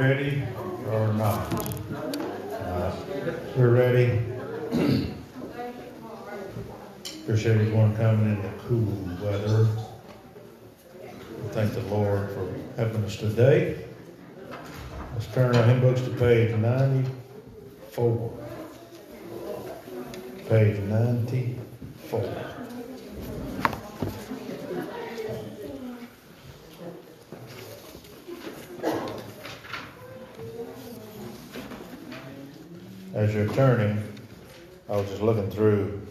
Ready or not? Uh, We're ready. Appreciate everyone coming in the cool weather. Thank the Lord for helping us today. Let's turn our hymn books to page ninety-four. Page ninety-four. As you're turning, I was just looking through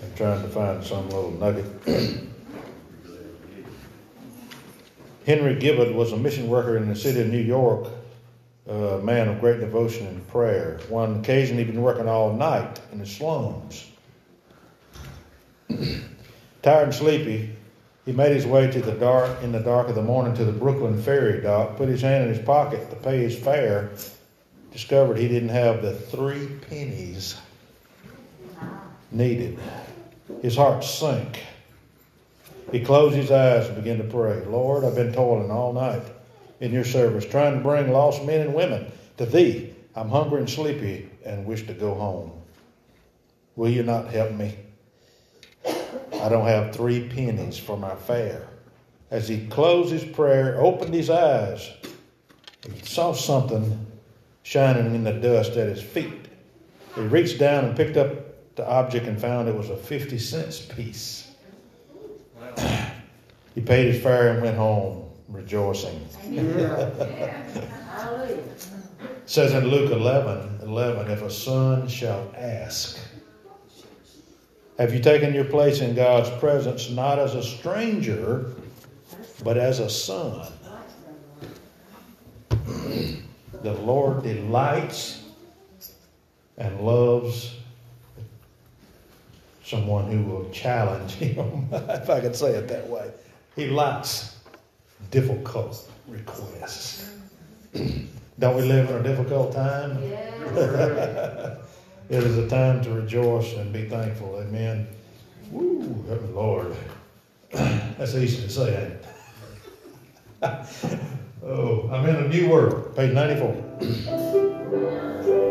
and trying to find some little nugget. Henry Gibbud was a mission worker in the city of New York, a man of great devotion and prayer. One occasion he'd been working all night in the slums. Tired and sleepy, he made his way to the dark in the dark of the morning to the Brooklyn ferry dock, put his hand in his pocket to pay his fare, discovered he didn't have the three pennies needed. His heart sank. He closed his eyes and began to pray. Lord, I've been toiling all night in your service, trying to bring lost men and women to thee. I'm hungry and sleepy and wish to go home. Will you not help me? I don't have three pennies for my fare. As he closed his prayer, opened his eyes, he saw something shining in the dust at his feet. He reached down and picked up the object and found it was a 50 cents piece. he paid his fare and went home rejoicing. says in Luke 11 11, if a son shall ask, have you taken your place in God's presence not as a stranger, but as a son? The Lord delights and loves someone who will challenge him, if I could say it that way. He likes difficult requests. Don't we live in a difficult time? it is a time to rejoice and be thankful. Amen. Woo, heaven, Lord. That's easy to say, ain't it? Oh, I'm in a new world, page 94.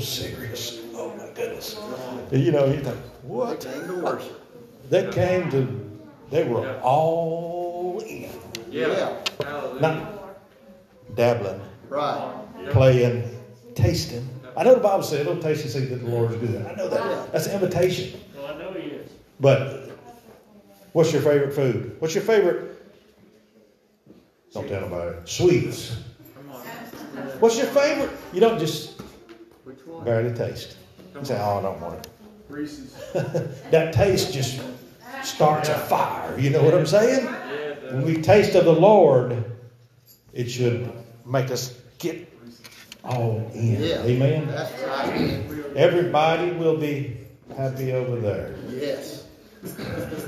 was serious. Oh my goodness. You know, he's like, what? They came to, they were all in. Yeah. Not dabbling. Right. Playing, tasting. I know the Bible said, "Don't taste and see that the Lord is good. I know that. That's an invitation. Well, I know He is. But what's your favorite food? What's your favorite? Don't tell nobody. Sweets. What's your favorite? You don't just Barely taste. Say, oh, I don't want it. that taste just starts a fire. You know what I'm saying? When we taste of the Lord, it should make us get all in. Amen. Everybody will be happy over there. Yes.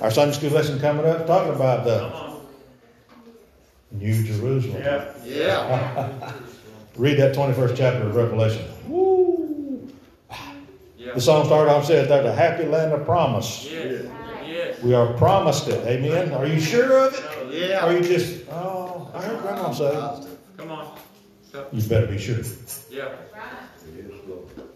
Our Sunday school lesson coming up talking about the New Jerusalem. Yeah. yeah. Read that 21st chapter of Revelation. Woo! Yeah. The song started off says, There's a happy land of promise. Yes. Yes. We are promised it. Amen. Are you sure of it? Oh, yeah. are you just, oh, I heard Grandma say. Come on. You better be sure. yeah. There's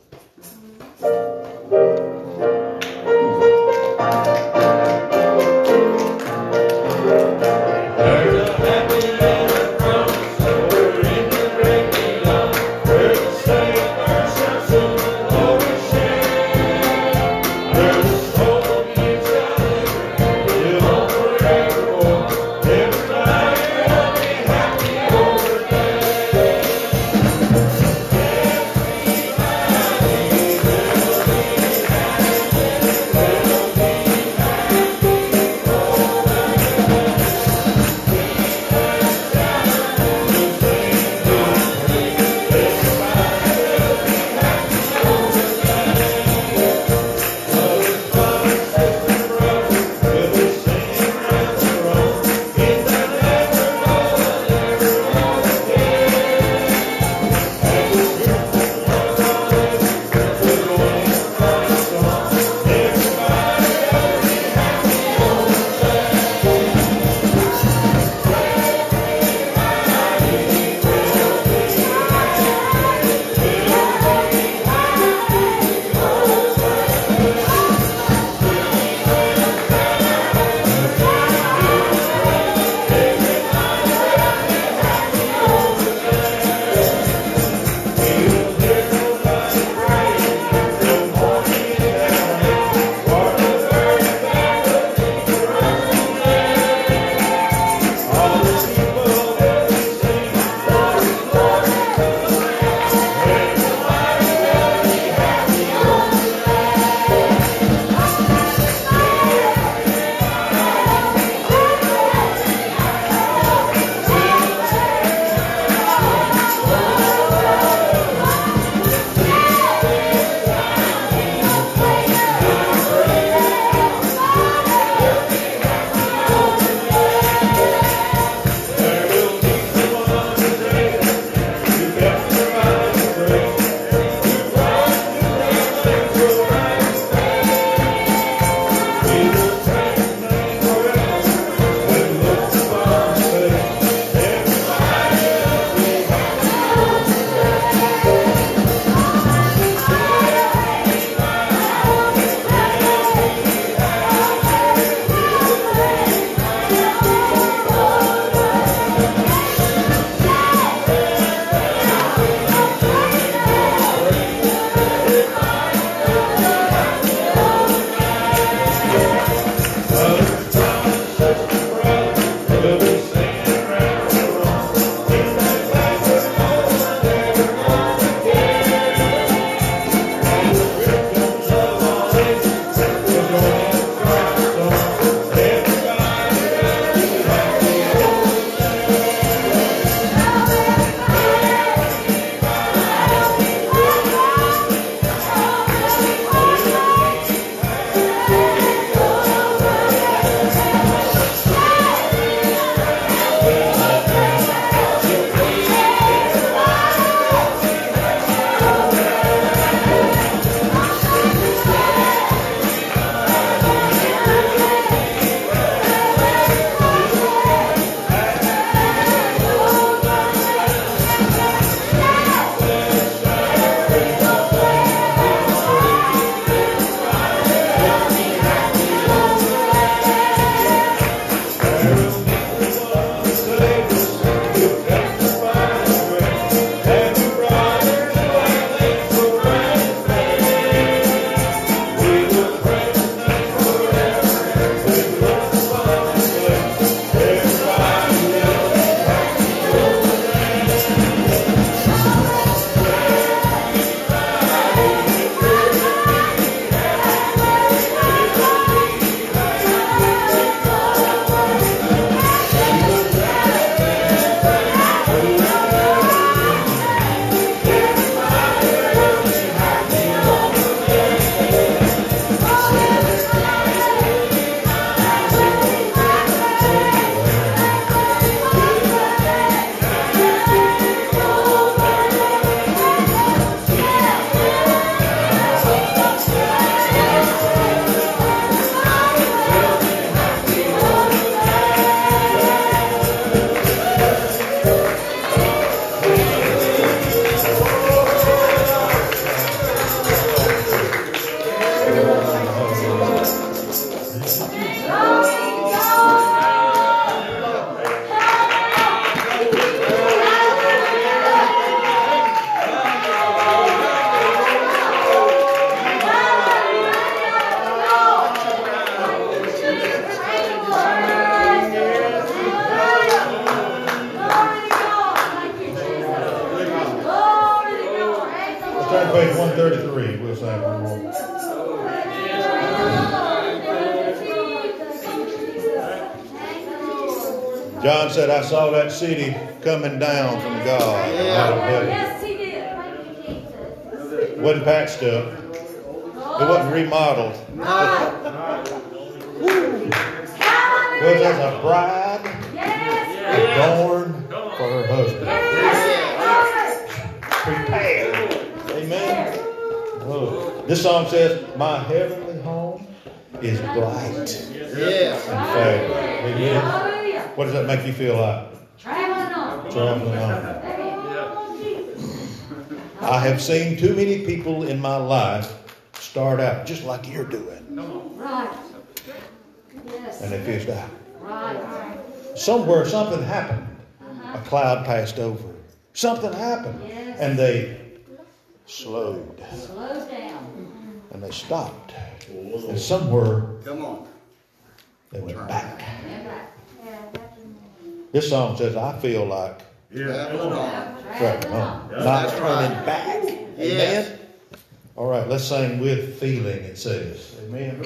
saw that city coming down from God out of heaven. Yes, he did. Thank you, Jesus. Wasn't patched up. It wasn't remodeled. It was as a bride Yes. adorned for her husband. Prepared. Amen. Oh, This song says, My heavenly home is bright Yes. and fair. Amen. Hallelujah. What does that make you feel like? Traveling on. Traveling on. I have seen too many people in my life start out just like you're doing, Right. Yes. and they fished out. Right. Somewhere something happened. Uh-huh. A cloud passed over. Something happened. Yes. And they slowed Slow down. and they stopped. And somewhere Come on. they went back. This song says, I feel like Traveling on. traveling Traveling on, on. not turning right. back. Yes. Amen. All right, let's sing with feeling, it says. Amen.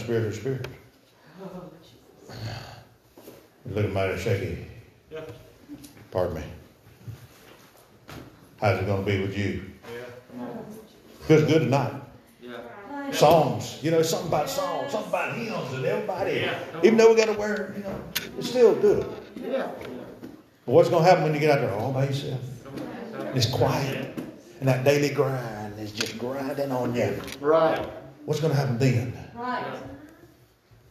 Spirit or spirit. Oh. He's looking mighty shaky. Yeah. Pardon me. How's it gonna be with you? Yeah. Feels good tonight. Yeah. Songs, you know, something about songs, something about hymns and everybody. Yeah. Even though we gotta wear, you know, it's still good. Yeah. But what's gonna happen when you get out there all by yourself? It's quiet. And that daily grind is just grinding on you. Right. What's gonna happen then? Right.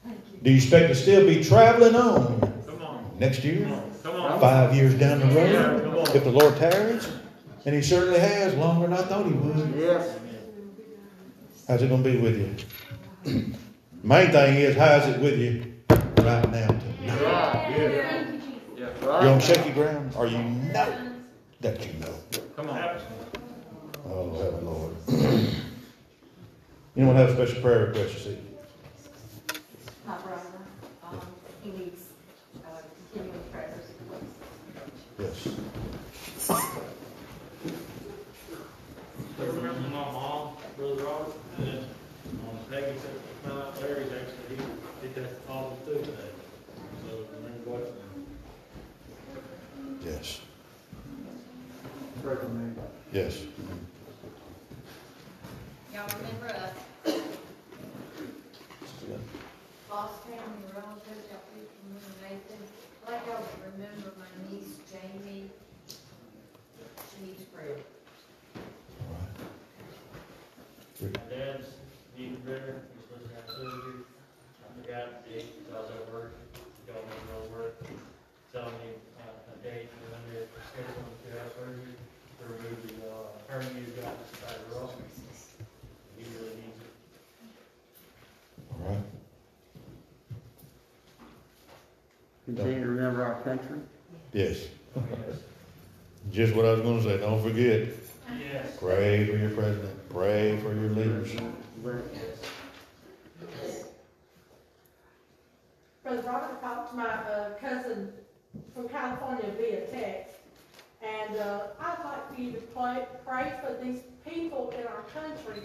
Thank you. Do you expect to still be traveling on Come on. next year? Come on. Five years down the road? on. If the Lord tarries? And he certainly has longer than I thought he would. Yes. How's it gonna be with you? Main thing is, how's it with you right now? tonight? Right. Thank you, Jesus. Yeah. Right. You're on shaky ground, or you know that you know. Come on. Oh, heaven, Lord. Anyone have a special prayer request you see? My brother, um, he needs, uh, continuing prayers. Yes. Remember my mom, brother Robert, and then on his negative, found out there, actually, he, he tested positive too today. So, remember what? Yes. Pray for me. Yes. Y'all remember us, lost family relatives, y'all people remember Nathan? Like y'all remember my niece Jamie? She needs prayer. My dad's getting better, he's supposed to have surgery. I forgot the date, because I was at work, y'all remember I was work, telling me, uh, a date, and then they scheduled him to have surgery to remove the, uh, hernia he's got inside the rock. He really needs it. All right. Continue to remember our country. Yes. Just what I was gonna say, don't forget, Yes. pray for your president, pray for your leaders. Brother Robert talked to my, uh, cousin from California via text. And, uh, I'd like for you to pray, pray for these people in our country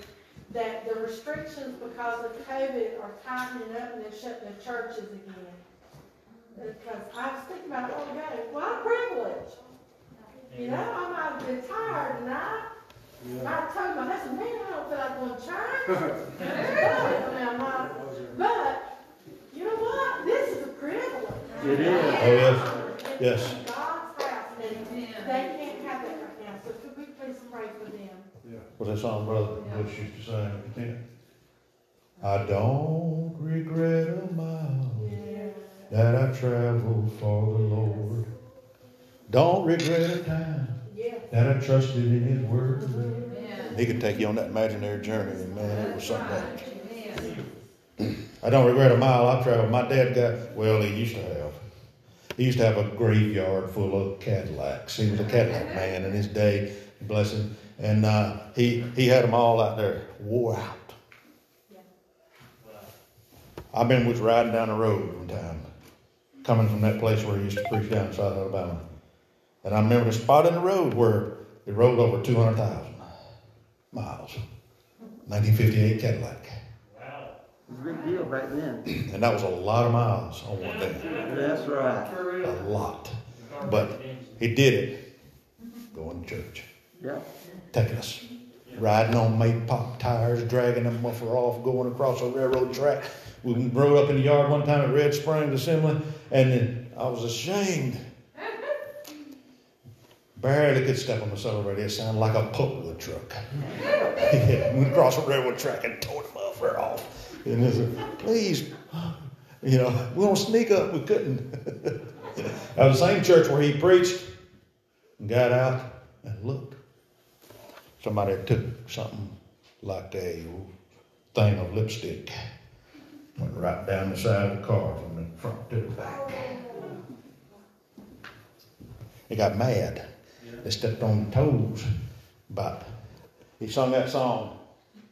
that the restrictions because of COVID are tightening up and they're shutting the churches again. Because I was thinking about it all day, what a privilege. You know, I might have been tired tonight. I told my husband, man, I don't feel like going to church. But, I mean, I'm not- but, you know what? This is a privilege. It is. Oh, yes. Yes. It's God's house, and they can't have that right now, so could we please pray for them? What's that song Brother Bush used to sing? Yeah. I don't regret a mile that I traveled for the Lord. Don't regret a time that I trusted in His word. He could take you on that imaginary journey, and man, it was something else. I don't regret a mile I've traveled. My dad got, well, he used to have. He used to have a graveyard full of Cadillacs. He was a Cadillac man in his day, bless him. And uh, he, he had them all out there, wore out. I've been with riding down the road one time, coming from that place where he used to preach down in South Alabama. And I remember the spot in the road where it rolled over 200,000 miles. 1958 Cadillac. Wow. It was a big deal back then. And that was a lot of miles on one day. That's right. A lot. But he did it going to church, Yeah. taking us, riding on made pop tires, dragging the muffler off, going across a railroad track. We rode up in the yard one time at Red Springs Assembly, and then I was ashamed. Barely could step on the accelerator. It sounded like a pull truck. yeah, went across a railroad track and tore the muffler off. And they said, please, you know, we don't sneak up. We couldn't. At the same church where he preached got out and looked. Somebody took something like a thing of lipstick, went right down the side of the car from the front to the back. He got mad. They stepped on the toes. But he sung that song,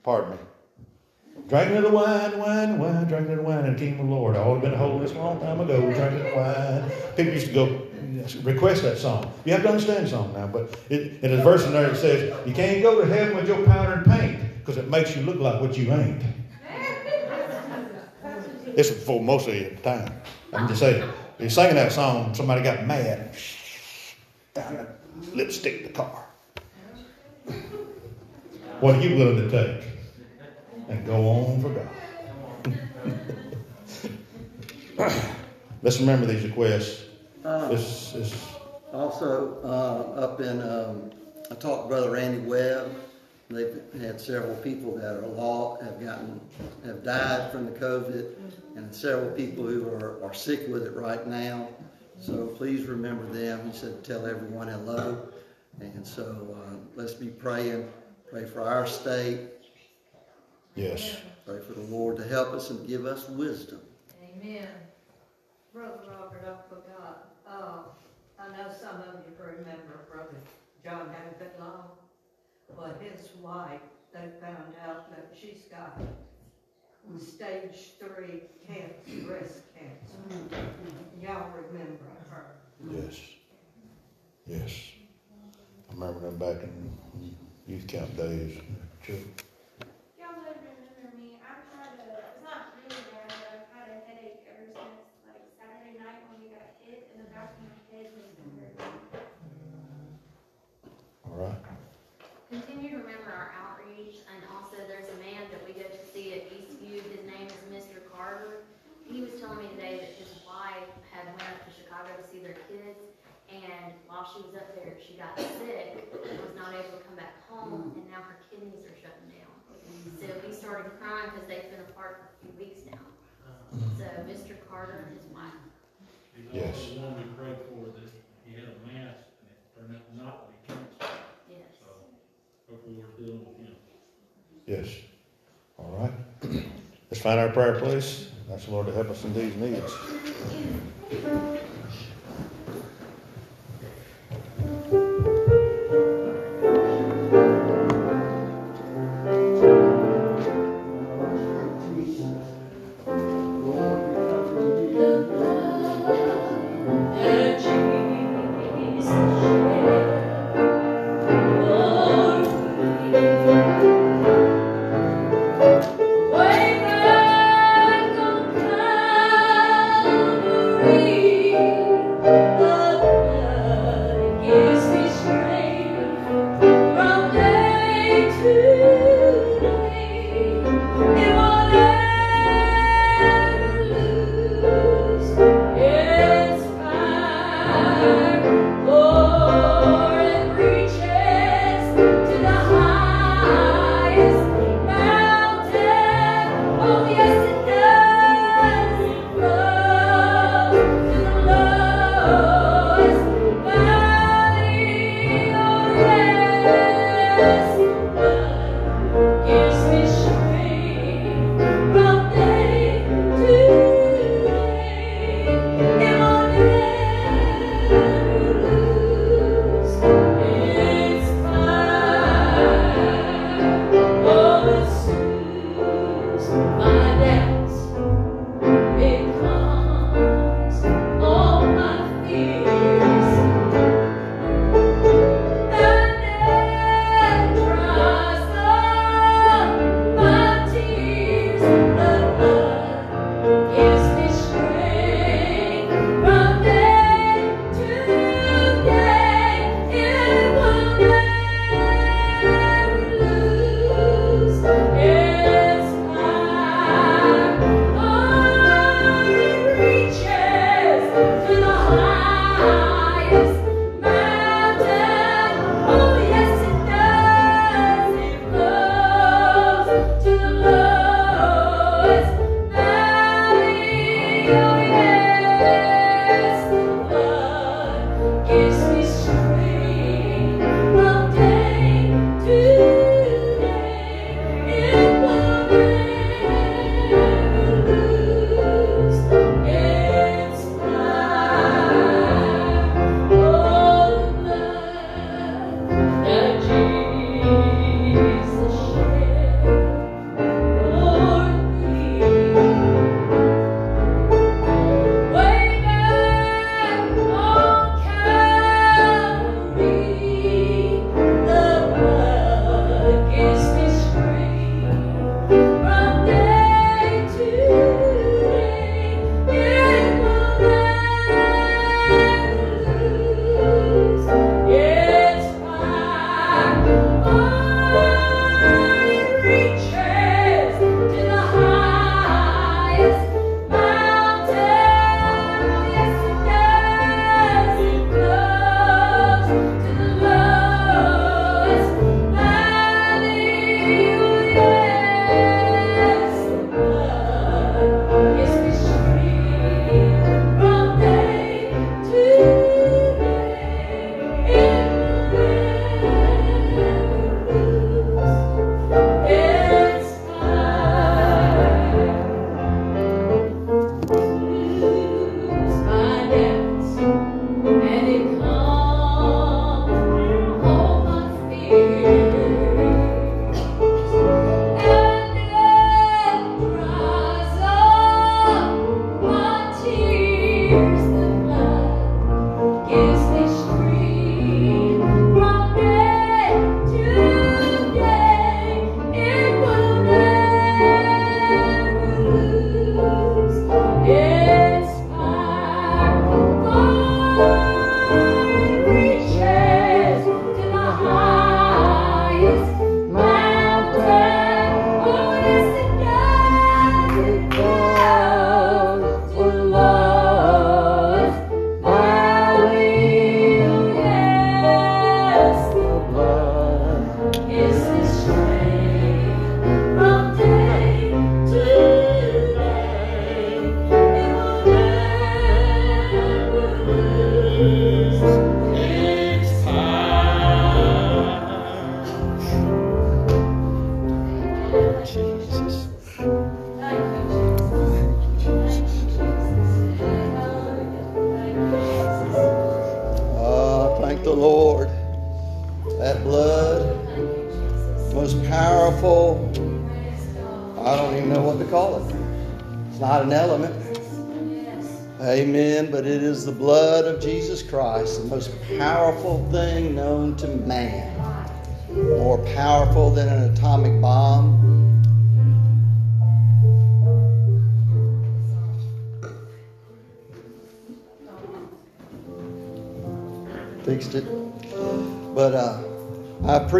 pardon me. Drinking of the wine, wine, wine, drinking of the wine in the kingdom of the Lord. Always been holding this long time ago, drinking the wine. People used to go request that song. You have to understand song now, but it, in a verse in there it says, You can't go to heaven with your powder and paint because it makes you look like what you ain't. This was before most of the time. I'm just saying. He's singing that song, somebody got mad. Down lipstick the car. What are you willing to take? And go on for God. Let's remember these requests. Uh, This is Also, uh, up in, um, I talked to Brother Randy Webb. They've had several people that are law, have gotten, have died from the COVID, and several people who are, are sick with it right now. So please remember them. He said, tell everyone hello. And so, uh, let's be praying. Pray for our state. yes. Pray for the Lord to help us and give us wisdom. Amen. Brother Robert, I forgot, uh, I know some of you remember Brother John David Long, but his wife, they found out that she's got stage three cancer, breast cancer. Y'all remember her? Yes. Yes. I remember them back in youth camp days. Sure. Y'all would remember me. I've had a, it's not really bad, but I've had a headache ever since like Saturday night when we got hit in the back of my head was hurting. All right. Continue to remember our outreach, and also there's a man that we go to see at Eastview, his name is Mr. Carter. He was telling me today that his wife had went up to Chicago to see their kids, and while she was up there, she got sick, and was not able to come back home, and now her kidneys are shutting down. So he started crying because they've been apart for a few weeks now. So Mr. Carter and his wife. He's Yes. also the one we prayed for that he had a mass and it turned out not to be cancer. Yes. So hopefully we're dealing with him. Yes. All right. Let's find our prayer place. Ask the Lord to help us in these needs.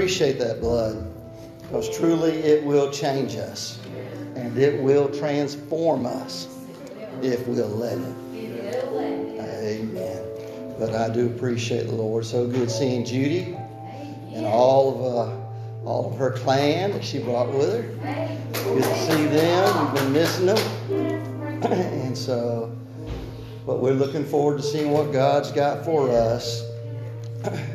Appreciate that blood because truly it will change us and it will transform us if we'll let it. Amen. But I do appreciate the Lord. So good seeing Judy and all of uh, all of her clan that she brought with her. Good to see them. We've been missing them, and so. But we're looking forward to seeing what God's got for us.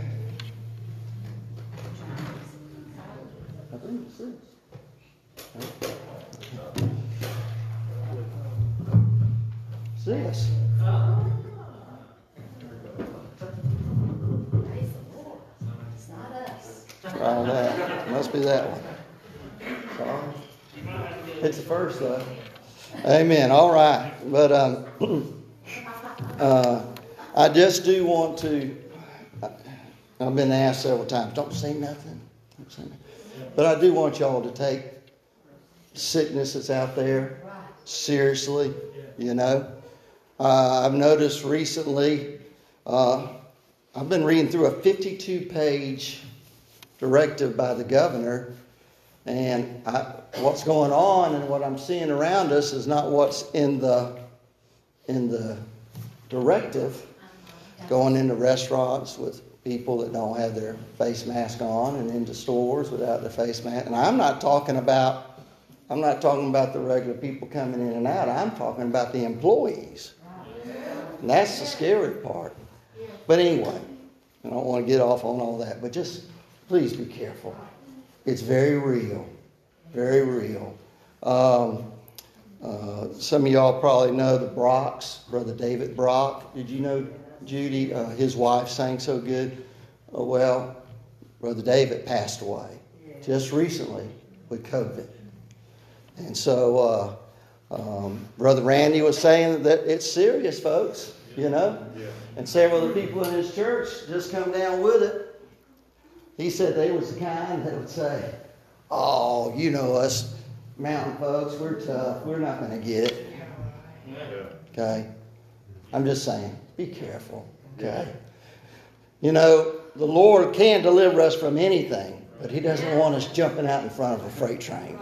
that. One. It's the first though. Amen. All right. But um, uh, I just do want to. I've been asked several times. Don't say nothing. Don't say nothing. But I do want y'all to take sickness that's out there seriously. You know, uh, I've noticed recently. Uh, I've been reading through a 52 page directive by the governor, and I, what's going on and what I'm seeing around us is not what's in the in the directive. Going into restaurants with people that don't have their face mask on, and into stores without their face mask. And I'm not talking about I'm not talking about the regular people coming in and out. I'm talking about the employees, and that's the scary part. But anyway, I don't want to get off on all that, but just please be careful. It's very real, very real. Um, uh, some of y'all probably know the Brocks, Brother David Brock. Did you know Judy? Uh, his wife sang so good. Uh, well, Brother David passed away just recently with COVID. And so uh, um, Brother Randy was saying that it's serious, folks, you know? And several of the people in his church just come down with it. He said they was the kind that would say, Oh, you know us mountain folks, we're tough. We're not going to get it. Okay? I'm just saying, be careful. Okay? You know, the Lord can deliver us from anything, but He doesn't want us jumping out in front of a freight train.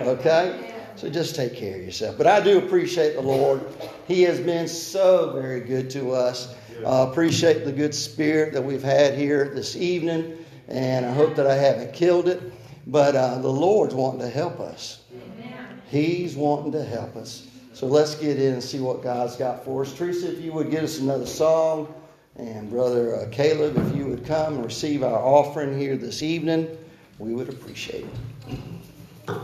Okay? So just take care of yourself. But I do appreciate the Lord. He has been so very good to us. Uh, appreciate the good spirit that we've had here this evening, and I hope that I haven't killed it. But uh, the Lord's wanting to help us. He's wanting to help us. So let's get in and see what God's got for us. Teresa, if you would get us another song, and Brother uh, Caleb, if you would come and receive our offering here this evening, we would appreciate it. Thank you,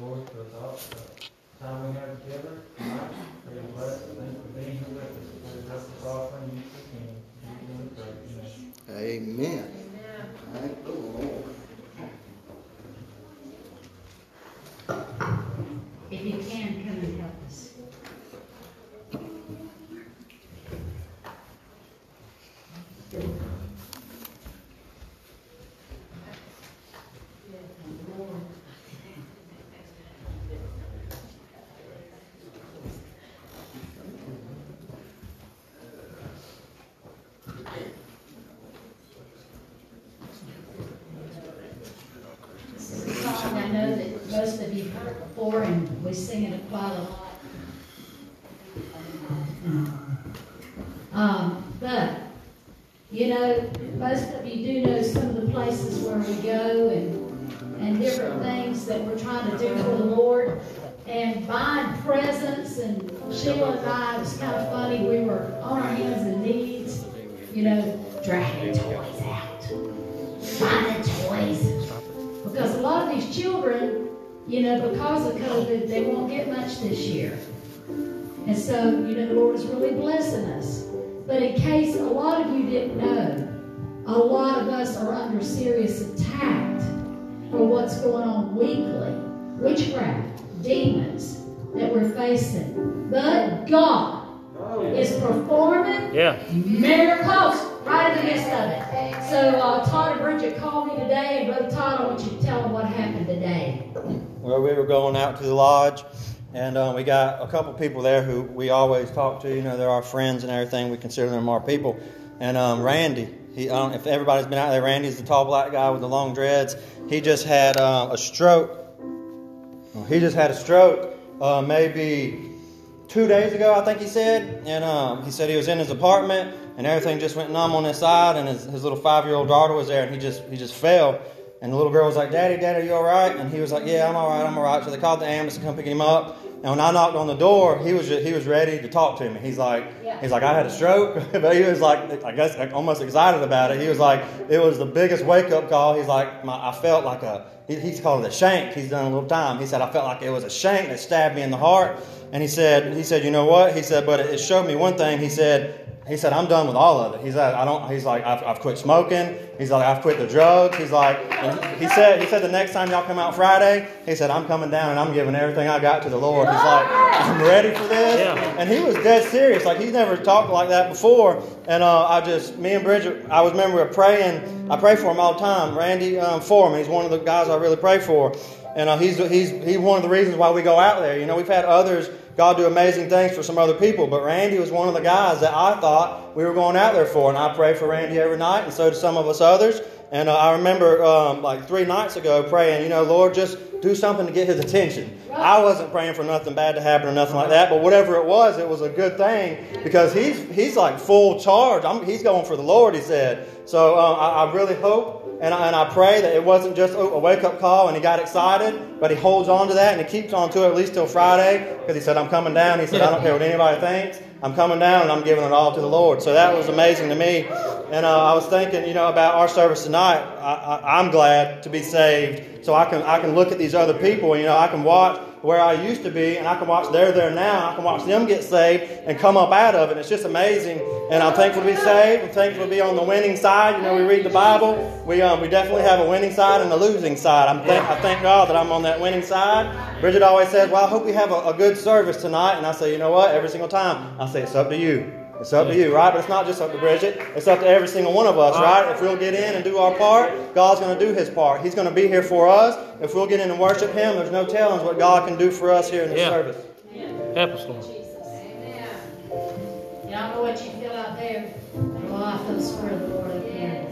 Lord, for the thoughts, the time we have together. tonight. Pray you bless us. Thank you for being here with us. Pray you bless this offering, use this and give you the praise. Amen. Amen. Thank the Lord. If you can, come and help us. This is a song I know that most of you heard and we sing quite a lot. What's going on weekly. Witchcraft, demons that we're facing. But God is performing Yeah. miracles right in the midst of it. So uh, Todd and Bridget called me today, and Brother Todd, I want you to tell them what happened today. Well, we were going out to the lodge, and um, we got a couple people there who we always talk to. You know, they're our friends and everything. We consider them our people. And um, Randy, he, I don't, if everybody's been out there, Randy's the tall black guy with the long dreads. He just had uh, a stroke. He just had a stroke uh, maybe two days ago, I think he said. And um, he said he was in his apartment and everything just went numb on his side, and his, his little five year old daughter was there, and he just he just fell. And the little girl was like, "Daddy, Daddy, are you all right?" And he was like, "Yeah, I'm all right, I'm all right." So they called the ambulance to come pick him up. And when I knocked on the door, he was just, he was ready to talk to me. He's like, Yeah. he's like, I had a stroke, but he was like, I guess like, almost excited about it. He was like, it was the biggest wake up call. He's like, my, I felt like a, he, he's called it a shank. He's done a little time. He said, I felt like it was a shank that stabbed me in the heart. And he said, he said, you know what? He said, but it showed me one thing. He said, he said, I'm done with all of it. He said, I don't, he's like, I've, I've quit smoking. He's like, I've quit the drugs. He's like, he said, he said, the next time y'all come out Friday, he said, I'm coming down and I'm giving everything I got to the Lord. He's like, I'm ready for this. Yeah. And he was dead serious. Like, he's never talked like that before. And uh, I just, me and Bridget, I was remember praying. I pray for him all the time. Randy um, Foreman, he's one of the guys I really pray for. And uh, he's, he's, he's one of the reasons why we go out there. You know, we've had others, God do amazing things for some other people, but Randy was one of the guys that I thought we were going out there for. And I pray for Randy every night, and so do some of us others. And uh, I remember um, like three nights ago praying, you know, Lord, just do something to get his attention. I wasn't praying for nothing bad to happen or nothing like that, but whatever it was, it was a good thing because he's he's like full charge. I'm, he's going for the Lord, he said. So uh, I, I really hope and I, and I pray that it wasn't just a wake up call and he got excited, but he holds on to that and he keeps on to it at least till Friday because he said, I'm coming down. He said, I don't care what anybody thinks. I'm coming down and I'm giving it all to the Lord. So that was amazing to me. And uh, I was thinking, you know, about our service tonight. I, I, I'm glad to be saved so I can, I can look at these other people. You know, I can watch where I used to be, and I can watch they're there now. I can watch them get saved and come up out of it. It's just amazing, and I'm thankful to be saved. I'm thankful to be on the winning side. You know, we read the Bible. We um, we definitely have a winning side and a losing side. I'm thank, I thank God that I'm on that winning side. Bridget always says, "Well, I hope we have a, a good service tonight," and I say, "You know what? Every single time, I say it's up to you." It's up to you, right? But it's not just up to Bridget. It's up to every single one of us, right? If we'll get in and do our part, God's going to do His part. He's going to be here for us. If we'll get in and worship Him, there's no telling what God can do for us here in this Yeah. service. Help us, Lord. Y'all know what you feel out there? Oh, I feel the Spirit of the Lord up here.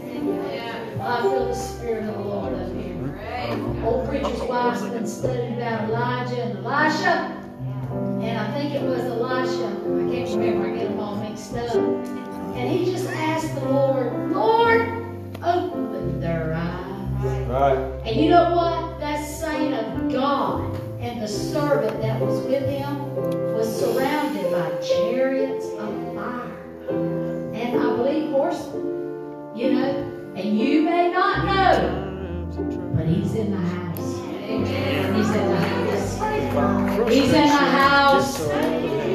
I feel the Spirit of the Lord up here. Old preacher's wife's been studying about Elijah and Elisha. And I think it was Elisha. I can't remember. I get them all mixed up. And he just asked the Lord, Lord, open their eyes. Right. And you know what? That saint of God and the servant that was with him was surrounded by chariots of fire. And I believe horsemen. You know, and you may not know, but he's in the house. He's in the house. He's in the house.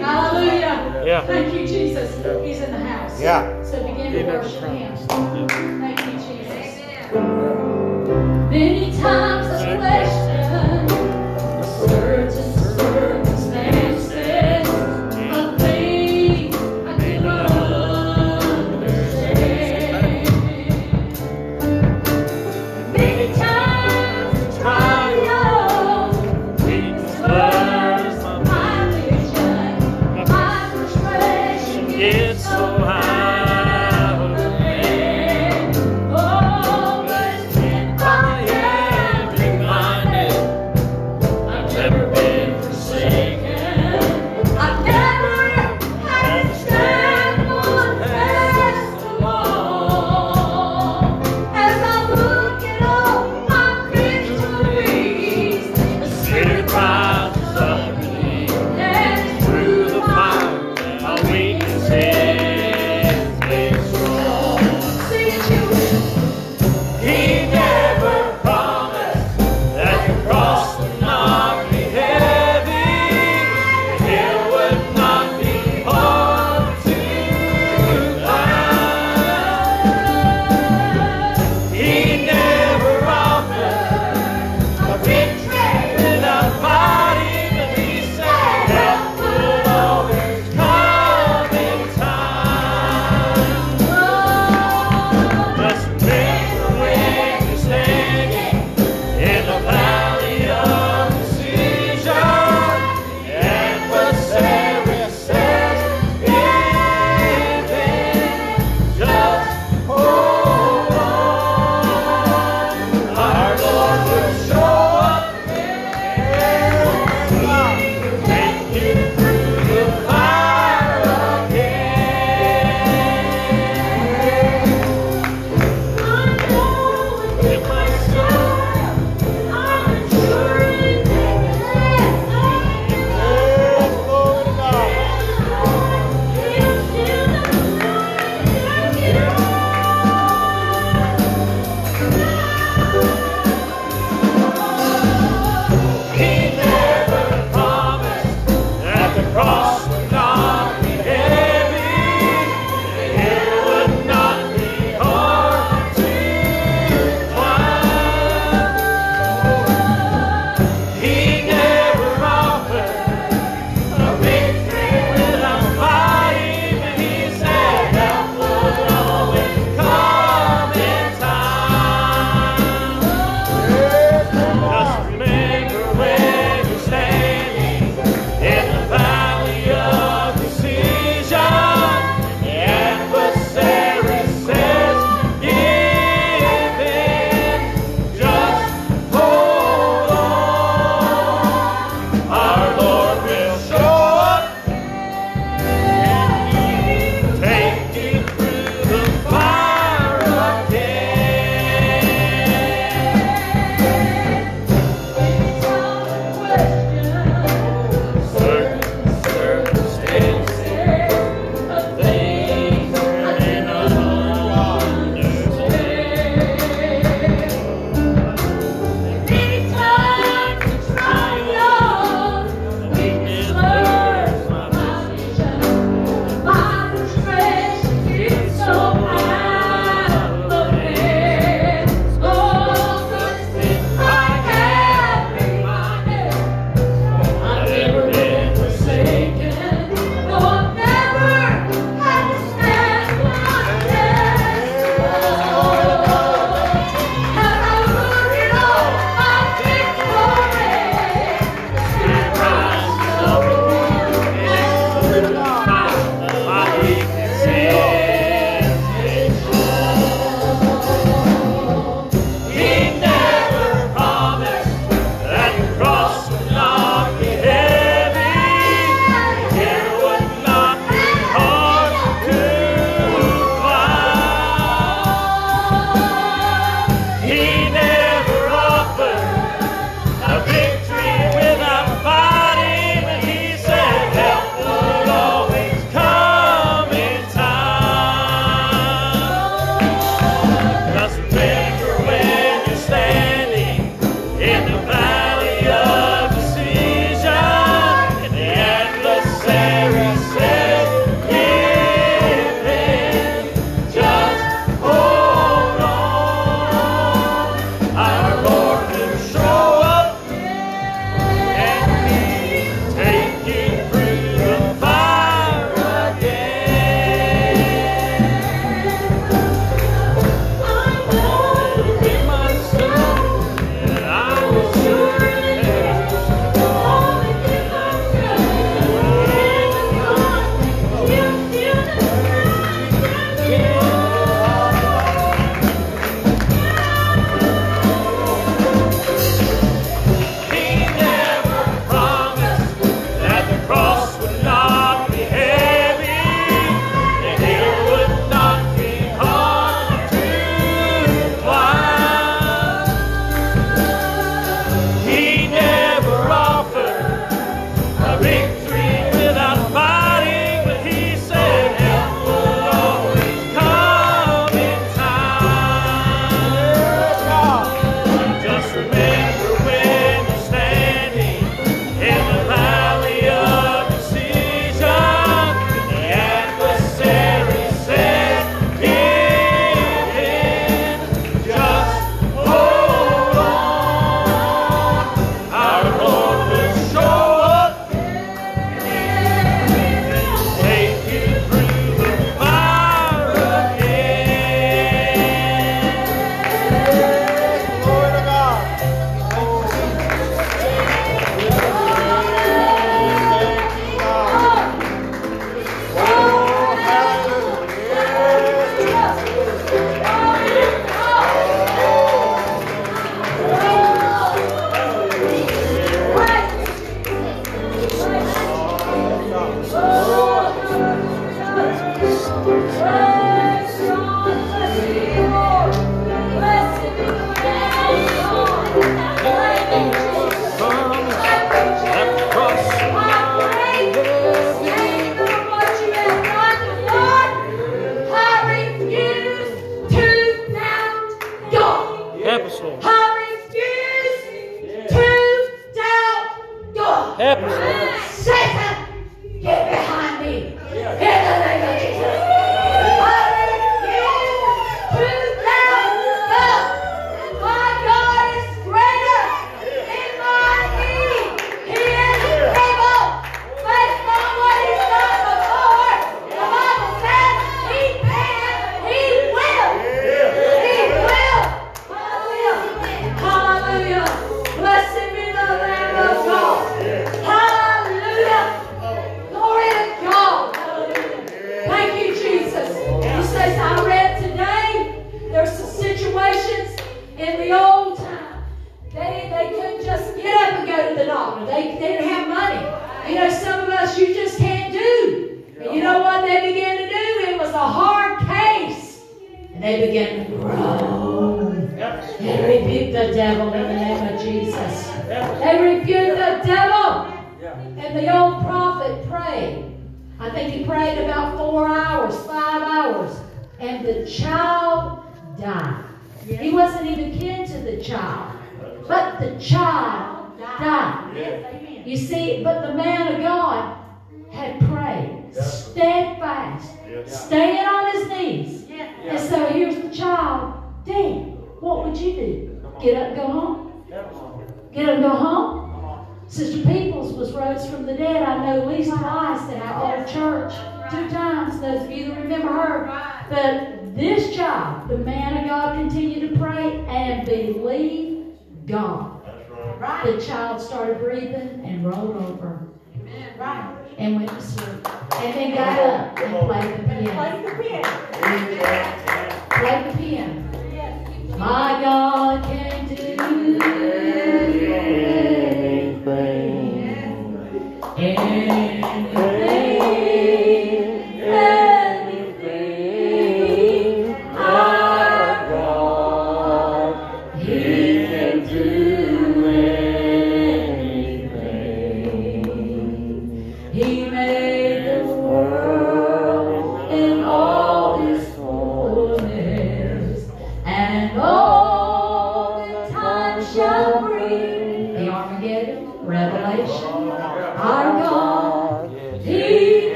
Hallelujah. Yeah. Thank you, Jesus. He's in the house. Yeah. So begin to worship him. Thank you, Jesus. Many times I question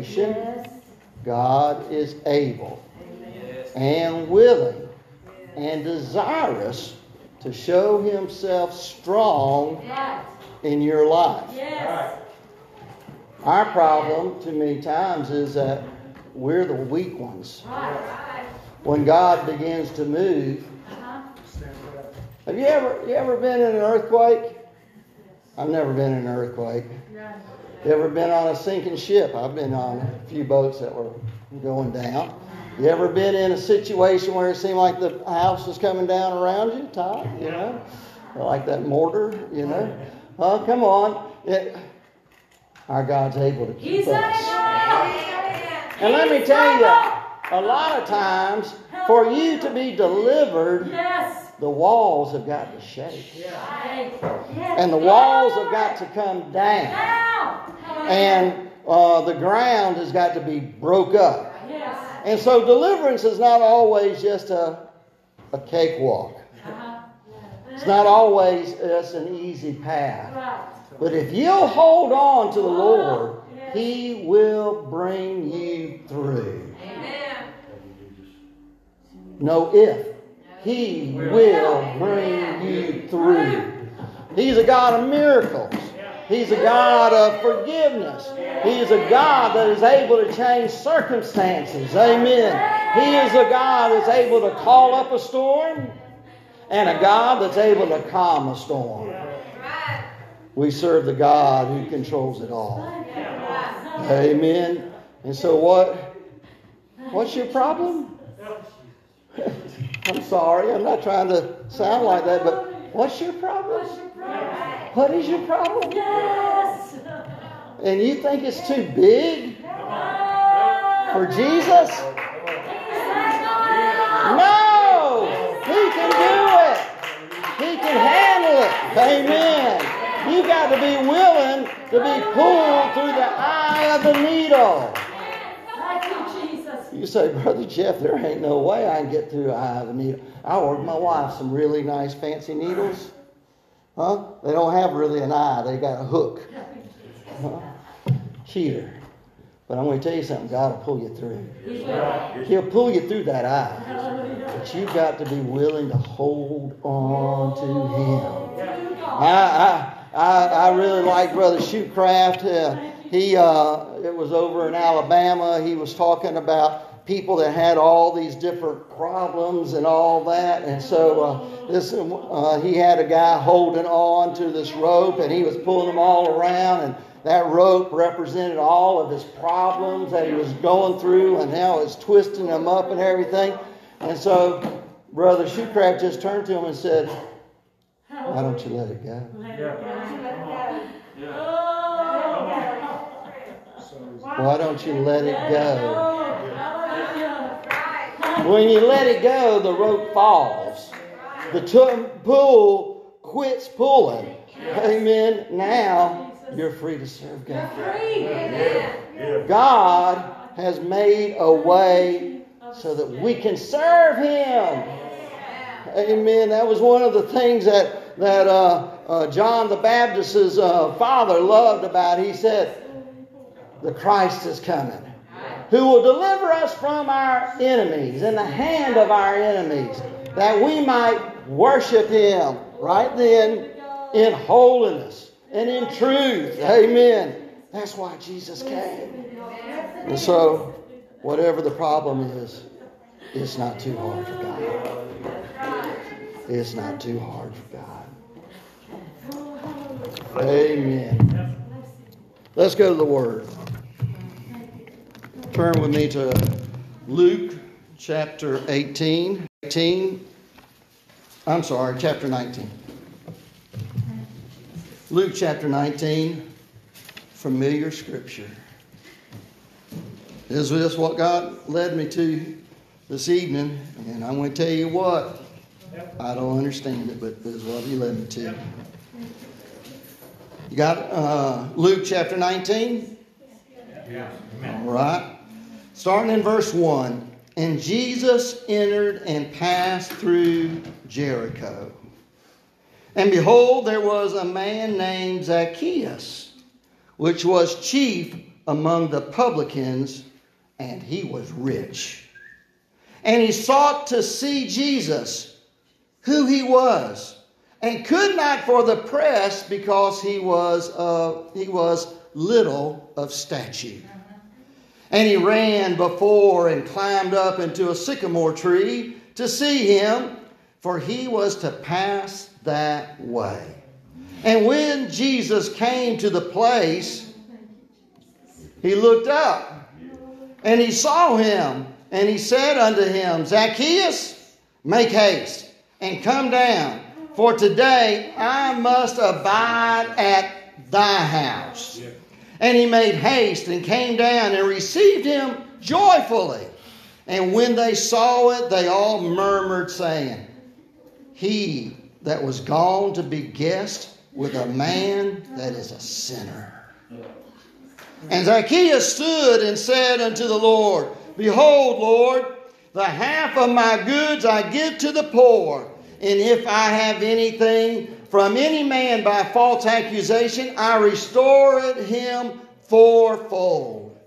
whatever your problem, Right. whatever your situation, Yes. God is able and willing and desirous to show himself strong Right. in your life. Yes. Our problem, too many times, is that we're the weak ones. Right. When God begins to move, Uh-huh. have you ever you ever been in an earthquake? I've never been in an earthquake. Yeah. You ever been on a sinking ship? I've been on a few boats that were going down. You ever been in a situation where it seemed like the house was coming down around you, Todd? You know, like that mortar. You know, oh come on, it, our God's able to keep He's us. able. And let me tell you, a lot of times, for you to be delivered, Yes. The walls have got to shake, and the walls have got to come down, and uh, the ground has got to be broke up. And so deliverance is not always just a, a cakewalk. Uh-huh. It's not always just an easy path. But if you'll hold on to the Lord, He will bring you through. No if. He will bring you through. He's a God of miracles. He's a God of forgiveness. He is a God that is able to change circumstances. Amen. He is a God that's able to call up a storm and a God that's able to calm a storm. We serve the God who controls it all. Amen. And so what? What's your problem? I'm sorry, I'm not trying to sound like that, but what's your problem? What is your problem? Yes. And you think it's too big for Jesus? No! He can do it. He can handle it. Amen. You got to be willing to be pulled through the eye of the needle. You, say, Brother Jeff, there ain't no way I can get through eye of a needle. I ordered my wife some really nice fancy needles. Huh? They don't have really an eye, they got a hook. Huh? Cheater. But I'm going to tell you something God will pull you through. He'll pull you through that eye. But you've got to be willing to hold on to Him. I, I, I, I really like Brother Shoecraft. Uh, he, uh, it was over in Alabama. He was talking about people that had all these different problems and all that. And so uh, this, uh, he had a guy holding on to this rope, and he was pulling them all around. And that rope represented all of his problems that he was going through, and how it's twisting him up and everything. And so Brother Shoecraft just turned to him and said, "Why don't you let it go?" Why don't you let it go? When you let it go, the rope falls. The t- pull quits pulling. Amen. Now you're free to serve God. God has made a way so that we can serve Him. Amen. That was one of the things that that uh, uh, John the Baptist's uh, father loved about. He said, "The Christ is coming, who will deliver us from our enemies in the hand of our enemies, that we might worship Him right then in holiness and in truth." Amen. That's why Jesus came. And so, whatever the problem is, it's not too hard for God. It's not too hard for God. Amen. Let's go to the Word. Turn with me to Luke chapter 18. 18. I'm sorry, chapter 19. Luke chapter 19. Familiar scripture. Is this what God led me to this evening? And I'm going to tell you what. I don't understand it, but this is what He led me to. You got uh, Luke chapter 19? Yeah. All right. Starting in verse 1. And Jesus entered and passed through Jericho. And behold, there was a man named Zacchaeus, which was chief among the publicans and he was rich. And he sought to see Jesus, who he was, and could not for the press because he was, uh, he was little of stature. And he ran before and climbed up into a sycamore tree to see him, for he was to pass that way. And when Jesus came to the place, he looked up and he saw him, and he said unto him, Zacchaeus, make haste and come down, for today I must abide at thy house. And he made haste and came down and received him joyfully. And when they saw it, they all murmured, saying, He that was gone to be guest with a man that is a sinner. And Zacchaeus stood and said unto the Lord, Behold, Lord, the half of my goods I give to the poor, and if I have anything from any man by false accusation, I restore it him fourfold.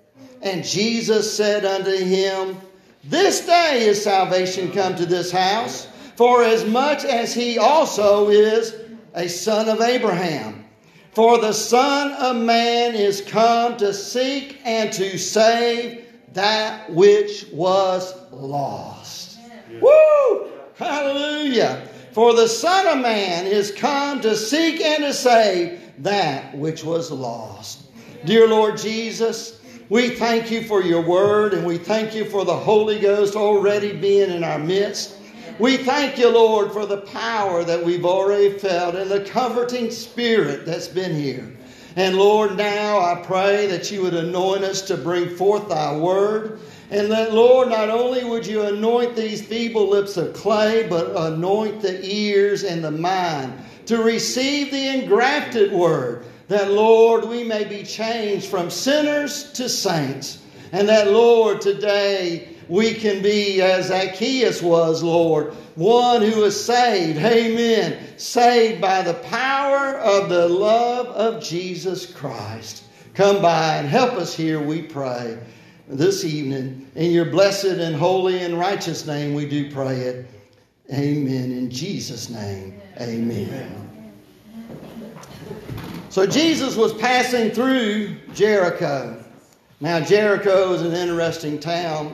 And Jesus said unto him, This day is salvation come to this house, for as much as he also is a son of Abraham. For the Son of Man is come to seek and to save that which was lost. Woo! Hallelujah. For the Son of Man is come to seek and to save that which was lost. Dear Lord Jesus, we thank you for your word and we thank you for the Holy Ghost already being in our midst. We thank you, Lord, for the power that we've already felt and the comforting spirit that's been here. And Lord, now I pray that you would anoint us to bring forth thy word. And that, Lord, not only would you anoint these feeble lips of clay, but anoint the ears and the mind to receive the engrafted word. That, Lord, we may be changed from sinners to saints. And that, Lord, today we can be as Zacchaeus was, Lord, one who is saved. Amen. Saved by the power of the love of Jesus Christ. Come by and help us here, we pray, this evening. In your blessed and holy and righteous name, we do pray it. Amen. In Jesus' name, amen. So Jesus was passing through Jericho. Now, Jericho is an interesting town.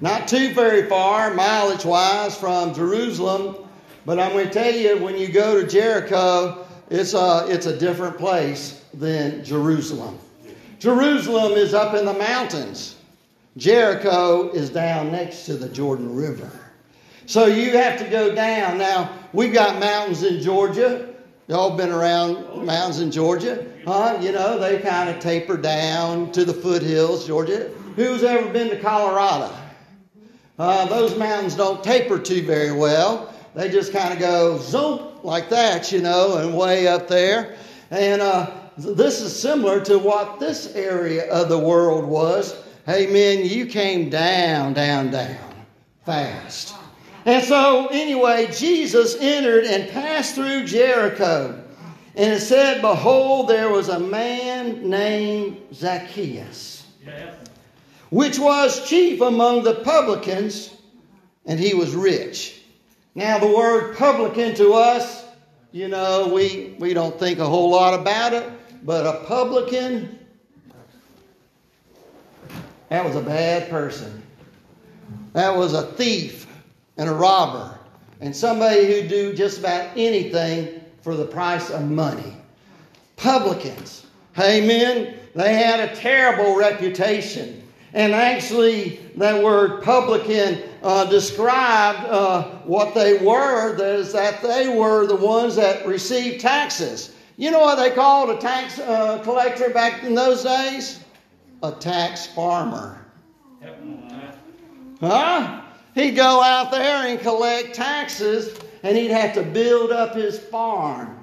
Not too very far, mileage wise, from Jerusalem. But I'm going to tell you, when you go to Jericho, it's a, it's a different place than Jerusalem. Jerusalem is up in the mountains, Jericho is down next to the Jordan River. So you have to go down. Now, we've got mountains in Georgia. Y'all been around mountains in Georgia? Huh? You know, they kind of taper down to the foothills, Georgia. Who's ever been to Colorado? Uh, those mountains don't taper too very well. They just kind of go zoom like that, you know, and way up there. And uh, this is similar to what this area of the world was. Hey, men, you came down, down, down fast. And so, anyway, Jesus entered and passed through Jericho. And it said, Behold, there was a man named Zacchaeus, which was chief among the publicans, and he was rich. Now, the word publican to us, you know, we, we don't think a whole lot about it, but a publican, that was a bad person. That was a thief and a robber and somebody who'd do just about anything for the price of money. Publicans, amen, they had a terrible reputation. And actually, that word publican uh, described uh, what they were, that is that they were the ones that received taxes. You know what they called a tax uh, collector back in those days? A tax farmer. Huh? He'd go out there and collect taxes, and he'd have to build up his farm.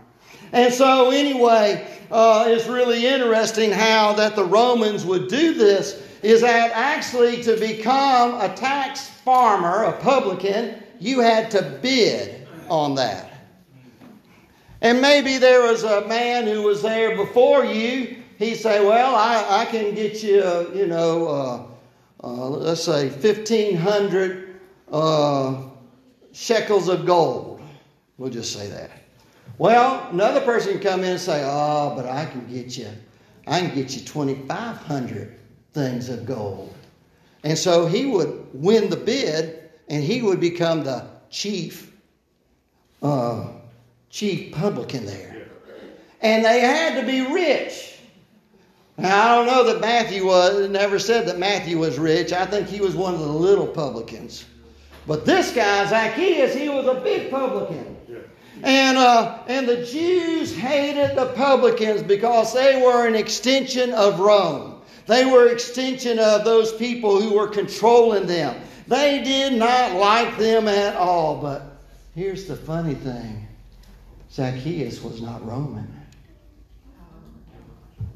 And so, anyway, uh, it's really interesting how that the Romans would do this. Is that actually to become a tax farmer, a publican, you had to bid on that. And maybe there was a man who was there before you. He'd say, "Well, I, I can get you, you know." Uh, uh, let's say, 1,500 uh, shekels of gold. We'll just say that. Well, another person come in and say, oh, but I can get you, I can get you 2,500 things of gold. And so he would win the bid and he would become the chief, uh, chief publican there. And they had to be rich. Now, I don't know that Matthew was, never said that Matthew was rich. I think he was one of the little publicans. But this guy, Zacchaeus, he was a big publican. And, uh, and the Jews hated the publicans because they were an extension of Rome. They were extension of those people who were controlling them. They did not like them at all. But here's the funny thing Zacchaeus was not Roman.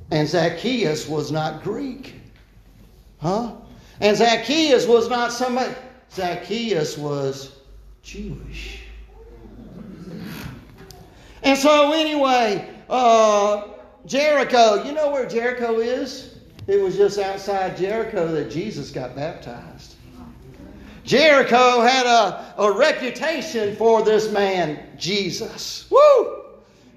And Zacchaeus was not Greek. Huh? And Zacchaeus was not somebody. Zacchaeus was Jewish. And so, anyway, uh, Jericho, you know where Jericho is? It was just outside Jericho that Jesus got baptized. Jericho had a, a reputation for this man, Jesus. Woo!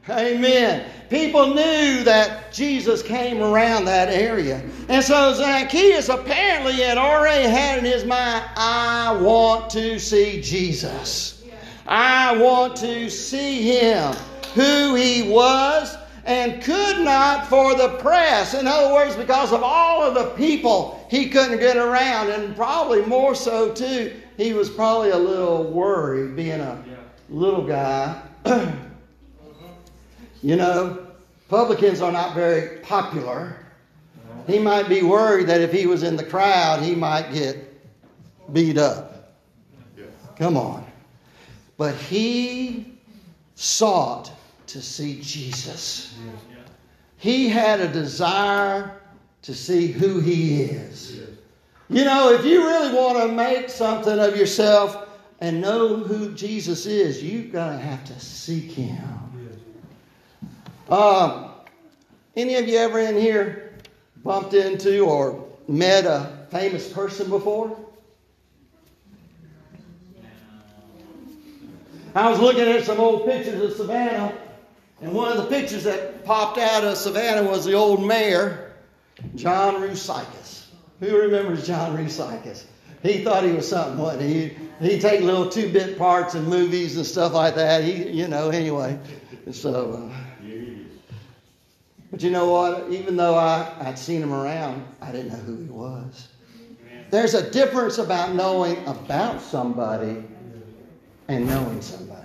Amen. People knew that Jesus came around that area. And so Zacchaeus apparently had already had in his mind, I want to see Jesus. I want to see him, who he was, and could not for the press. In other words, because of all of the people, he couldn't get around. And probably more so, too, he was probably a little worried being a little guy. you know, publicans are not very popular. He might be worried that if he was in the crowd, he might get beat up. Come on. But he sought to see Jesus. He had a desire to see who he is. You know, if you really want to make something of yourself and know who Jesus is, you've got to have to seek him. Um, any of you ever in here bumped into or met a famous person before? I was looking at some old pictures of Savannah, and one of the pictures that popped out of Savannah was the old mayor, John Rousakis. Who remembers John Rousakis? He thought he was something, wasn't he? He'd take little two-bit parts in movies and stuff like that. He, you know, anyway. So, uh, but you know what? Even though I, I'd seen him around, I didn't know who he was. There's a difference about knowing about somebody and knowing somebody.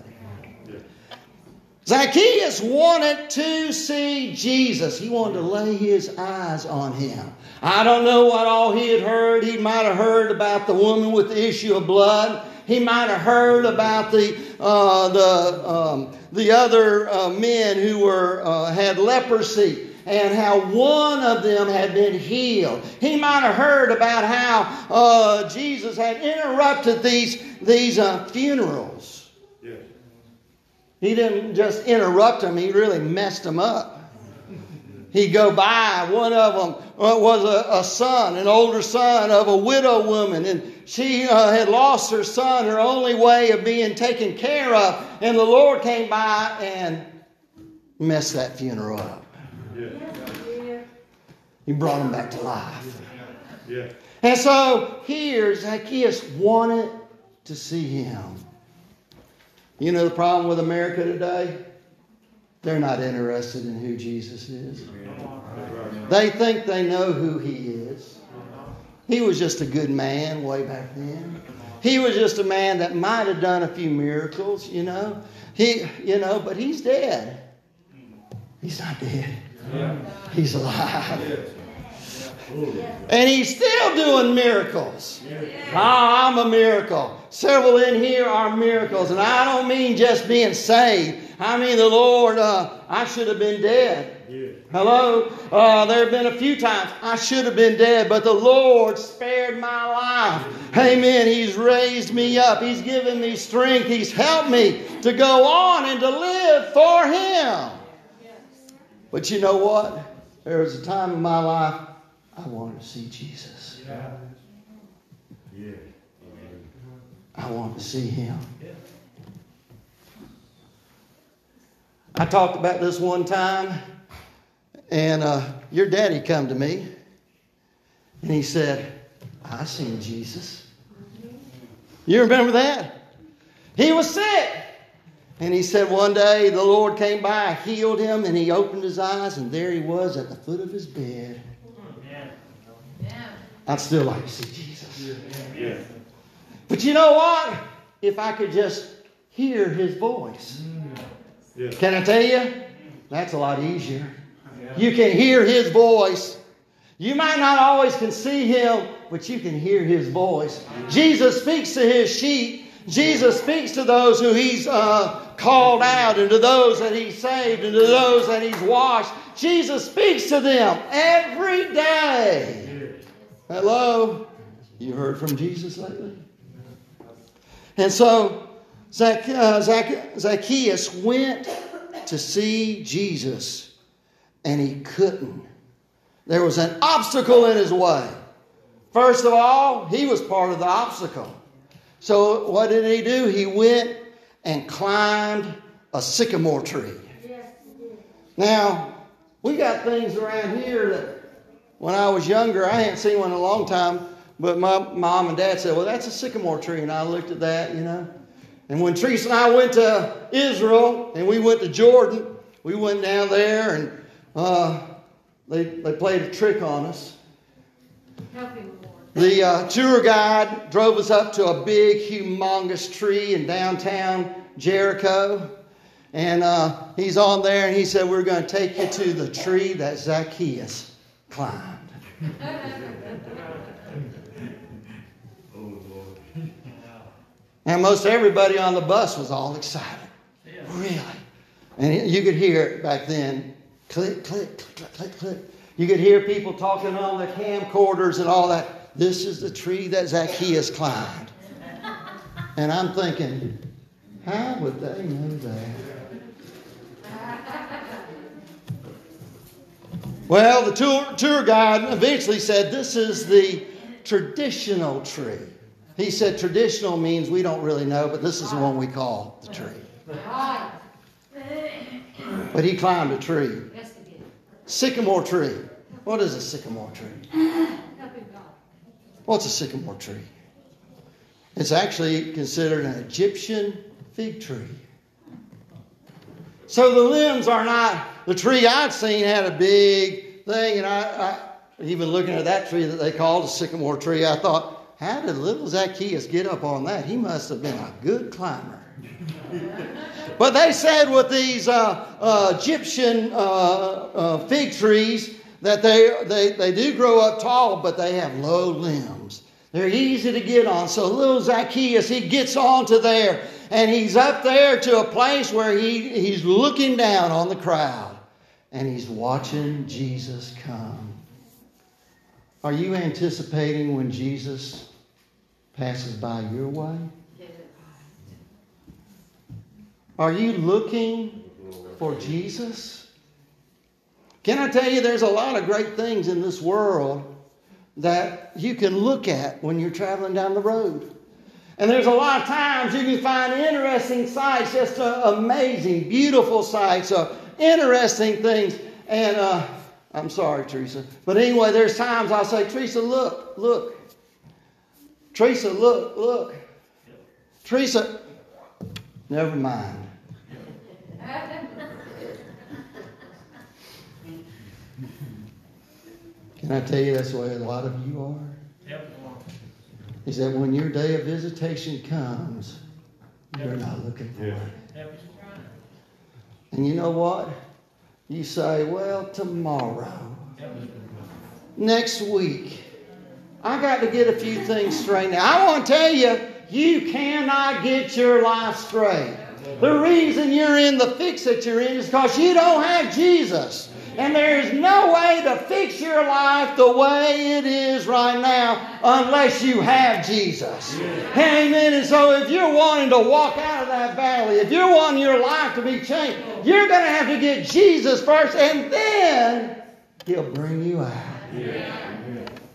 Zacchaeus wanted to see Jesus. He wanted to lay his eyes on him. I don't know what all he had heard. He might have heard about the woman with the issue of blood. He might have heard about the uh, the um, the other uh, men who were uh, had leprosy and how one of them had been healed. He might have heard about how uh, Jesus had interrupted these these uh, funerals. He didn't just interrupt them, he really messed them up. He'd go by. One of them uh, was a, a son, an older son of a widow woman, and she uh, had lost her son, her only way of being taken care of. And the Lord came by and messed that funeral up. He brought him back to life. And so here, Zacchaeus wanted to see him. You know the problem with America today? They're not interested in who Jesus is. They think they know who he is. He was just a good man way back then. He was just a man that might have done a few miracles, you know. He, you know, but he's dead. He's not dead. He's alive. And he's still doing miracles. Ah, I'm a miracle. Several in here are miracles. And I don't mean just being saved. I mean, the Lord, uh, I should have been dead. Hello? Uh, there have been a few times I should have been dead, but the Lord spared my life. Amen. He's raised me up. He's given me strength. He's helped me to go on and to live for Him. But you know what? There was a time in my life I wanted to see Jesus. yeah I want to see him. I talked about this one time, and uh, your daddy come to me, and he said, I seen Jesus. You remember that? He was sick. And he said one day the Lord came by, healed him, and he opened his eyes, and there he was at the foot of his bed. I'd still like to see Jesus. Yeah. But you know what? If I could just hear his voice. Can I tell you? That's a lot easier. You can hear his voice. You might not always can see him, but you can hear his voice. Jesus speaks to his sheep. Jesus speaks to those who he's uh, called out, and to those that he's saved, and to those that he's washed. Jesus speaks to them every day. Hello? You heard from Jesus lately? And so Zac- uh, Zac- Zacchaeus went to see Jesus, and he couldn't. There was an obstacle in his way. First of all, he was part of the obstacle. So what did he do? He went and climbed a sycamore tree. Now, we got things around here that when I was younger, I hadn't seen one in a long time, but my mom and dad said, Well, that's a sycamore tree. And I looked at that, you know. And when Teresa and I went to Israel and we went to Jordan, we went down there and uh, they, they played a trick on us. Help him, Lord. The uh, tour guide drove us up to a big, humongous tree in downtown Jericho. And uh, he's on there and he said, We're going to take you to the tree that Zacchaeus climbed. And most everybody on the bus was all excited. Really? And you could hear it back then click, click, click, click, click. You could hear people talking on the camcorders and all that. This is the tree that Zacchaeus climbed. And I'm thinking, how would they know that? Well, the tour, tour guide eventually said, This is the traditional tree. He said, Traditional means we don't really know, but this is the one we call the tree. But he climbed a tree. Sycamore tree. What is a sycamore tree? What's a sycamore tree? It's actually considered an Egyptian fig tree. So the limbs are not, the tree I'd seen had a big thing, and I, I even looking at that tree that they called a sycamore tree, I thought, how did little Zacchaeus get up on that? He must have been a good climber. but they said with these uh, uh, Egyptian uh, uh, fig trees that they, they, they do grow up tall, but they have low limbs. They're easy to get on. So little Zacchaeus, he gets onto there, and he's up there to a place where he, he's looking down on the crowd, and he's watching Jesus come. Are you anticipating when Jesus passes by your way? Are you looking for Jesus? Can I tell you, there's a lot of great things in this world that you can look at when you're traveling down the road. And there's a lot of times you can find interesting sights, just uh, amazing, beautiful sights, uh, interesting things. And uh, I'm sorry, Teresa. But anyway, there's times I'll say, Teresa, look, look. Teresa, look, look. Teresa, never mind. Can I tell you that's the way a lot of you are? Yep. Is that when your day of visitation comes, you're not looking for it. Yep. And you know what? You say, well, tomorrow, next week, I got to get a few things straightened out. I want to tell you, you cannot get your life straight. The reason you're in the fix that you're in is because you don't have Jesus. And there is no way to fix your life the way it is right now unless you have Jesus. Amen. And so if you're wanting to walk out of that valley, if you're wanting your life to be changed, you're going to have to get Jesus first and then He'll bring you out.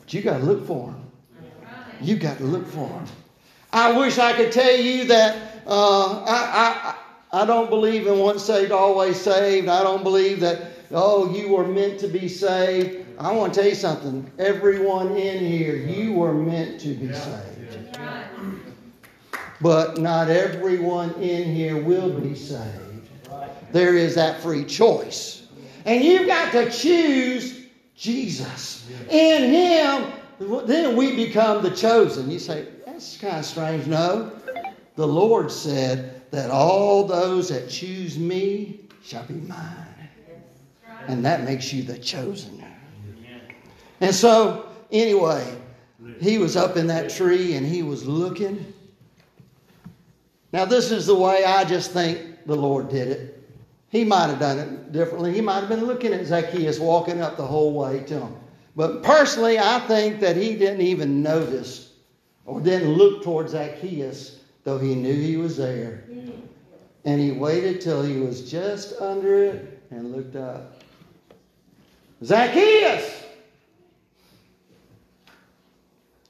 But you got to look for Him. You got to look for him. I wish I could tell you that uh, I, I, I don't believe in once saved, always saved. I don't believe that, oh, you were meant to be saved. I want to tell you something. Everyone in here, you were meant to be saved. But not everyone in here will be saved. There is that free choice. And you've got to choose Jesus. In Him, then we become the chosen. You say, that's kind of strange. No. The Lord said that all those that choose me shall be mine. And that makes you the chosen. And so, anyway, he was up in that tree and he was looking. Now, this is the way I just think the Lord did it. He might have done it differently. He might have been looking at Zacchaeus walking up the whole way to him. But personally, I think that he didn't even notice or didn't look towards Zacchaeus, though he knew he was there. And he waited till he was just under it and looked up. Zacchaeus!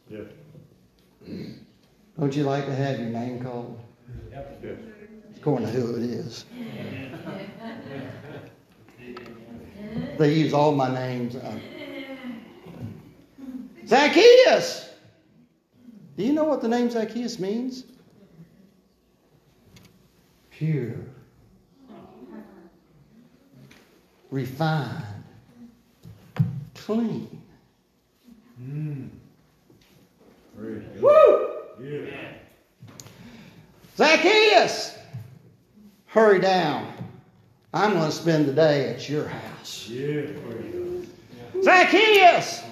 Yeah. Don't you like to have your name called? Yeah. According to who it is. They use all my names. Uh, Zacchaeus! Do you know what the name Zacchaeus means? Pure, refined, clean. Woo! Zacchaeus! Hurry down. I'm going to spend the day at your house. Zacchaeus!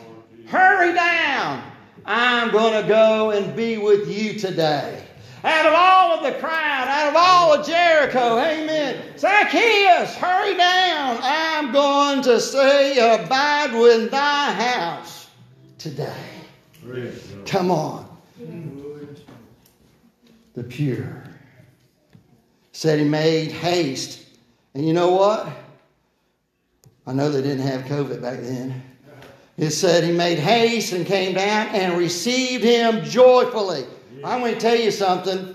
Hurry down. I'm going to go and be with you today. Out of all of the crowd, out of all of Jericho, amen. Zacchaeus, hurry down. I'm going to say, abide with thy house today. Come on. The pure. Said he made haste. And you know what? I know they didn't have COVID back then. It said he made haste and came down and received him joyfully. I'm going to tell you something.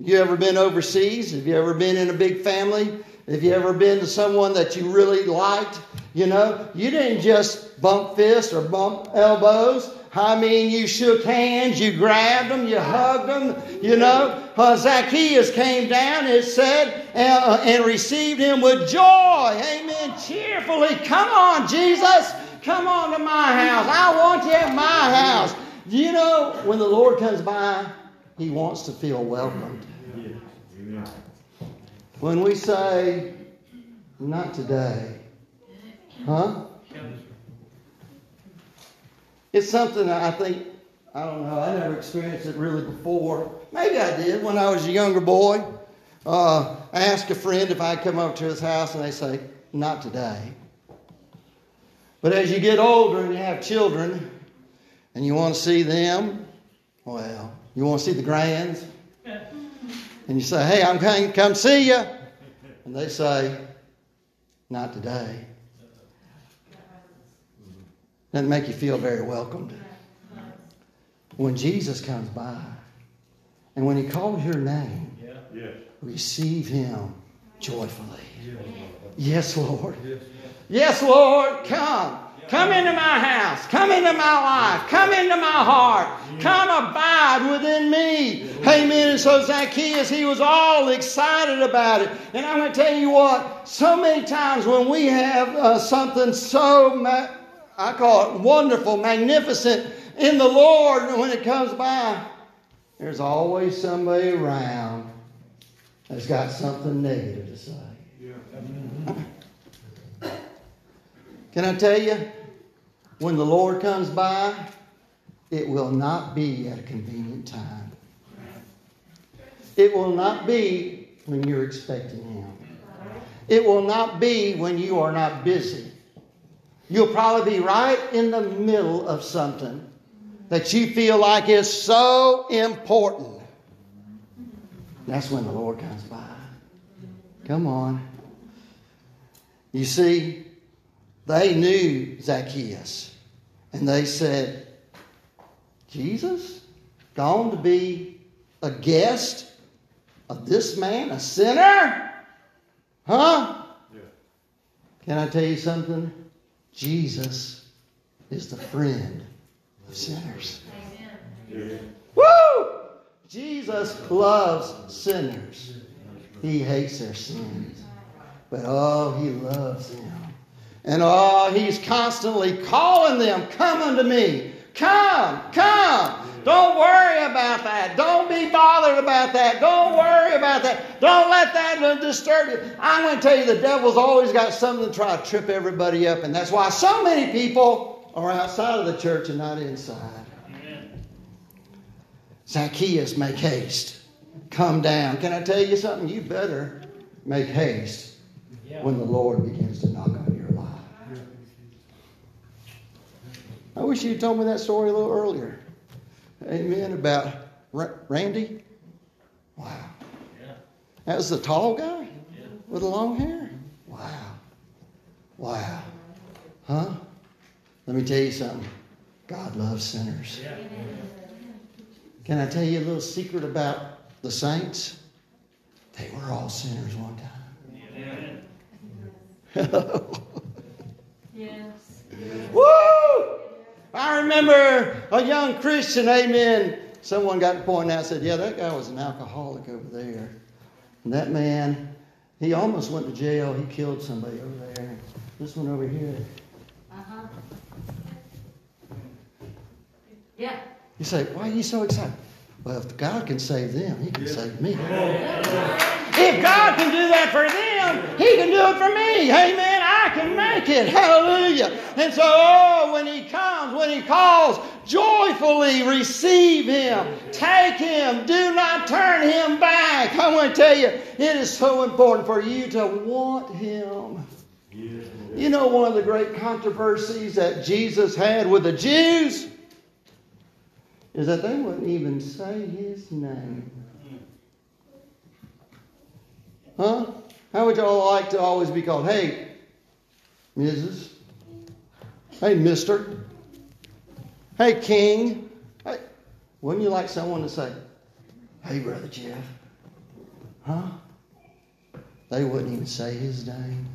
You ever been overseas? Have you ever been in a big family? Have you ever been to someone that you really liked? You know, you didn't just bump fists or bump elbows. I mean, you shook hands, you grabbed them, you hugged them, you know. Uh, Zacchaeus came down, it said, uh, and received him with joy. Amen. Cheerfully. Come on, Jesus. Come on to my house. I want you at my house. Do you know when the Lord comes by, he wants to feel welcomed. When we say, not today, huh? It's something I think, I don't know, I never experienced it really before. Maybe I did when I was a younger boy. Uh, I asked a friend if I'd come over to his house, and they say, not today. But as you get older and you have children and you want to see them, well, you want to see the grands, and you say, hey, I'm coming to come see you. And they say, not today. Doesn't make you feel very welcomed. When Jesus comes by and when he calls your name, receive him joyfully. Yes, Lord. Yes, Lord, come. Come into my house. Come into my life. Come into my heart. Come abide within me. Amen. And so Zacchaeus, he was all excited about it. And I'm going to tell you what, so many times when we have uh, something so, ma- I call it wonderful, magnificent in the Lord, when it comes by, there's always somebody around that's got something negative to say. Can I tell you, when the Lord comes by, it will not be at a convenient time. It will not be when you're expecting Him. It will not be when you are not busy. You'll probably be right in the middle of something that you feel like is so important. That's when the Lord comes by. Come on. You see, they knew Zacchaeus. And they said, Jesus? gone to be a guest of this man, a sinner? Huh? Yeah. Can I tell you something? Jesus is the friend of sinners. Woo! Jesus loves sinners. He hates their sins. But oh, he loves them. And oh, he's constantly calling them, Come unto me. Come, come. Don't worry about that. Don't be bothered about that. Don't worry about that. Don't let that disturb you. I'm going to tell you, the devil's always got something to try to trip everybody up. And that's why so many people are outside of the church and not inside. Zacchaeus, make haste. Come down. Can I tell you something? You better make haste when the Lord begins to knock on your life. I wish you'd told me that story a little earlier. Amen. About Randy. Wow. That was the tall guy with the long hair. Wow. Wow. Huh? Let me tell you something. God loves sinners. Can I tell you a little secret about the saints? They were all sinners one time. Yes. Woo! I remember a young Christian, amen. Someone got to point out, said, Yeah, that guy was an alcoholic over there. And that man, he almost went to jail. He killed somebody over there. This one over here. Uh-huh. Yeah. You say, Why are you so excited? Well, if God can save them, He can save me. If God can do that for them, He can do it for me. Amen. I can make it. Hallelujah. And so, oh, when He comes, when He calls, joyfully receive Him. Take Him. Do not turn Him back. I want to tell you, it is so important for you to want Him. You know, one of the great controversies that Jesus had with the Jews is that they wouldn't even say his name. Huh? How would y'all like to always be called? Hey, Mrs. Hey, Mister. Hey, King. Hey. Wouldn't you like someone to say, Hey, Brother Jeff? Huh? They wouldn't even say his name.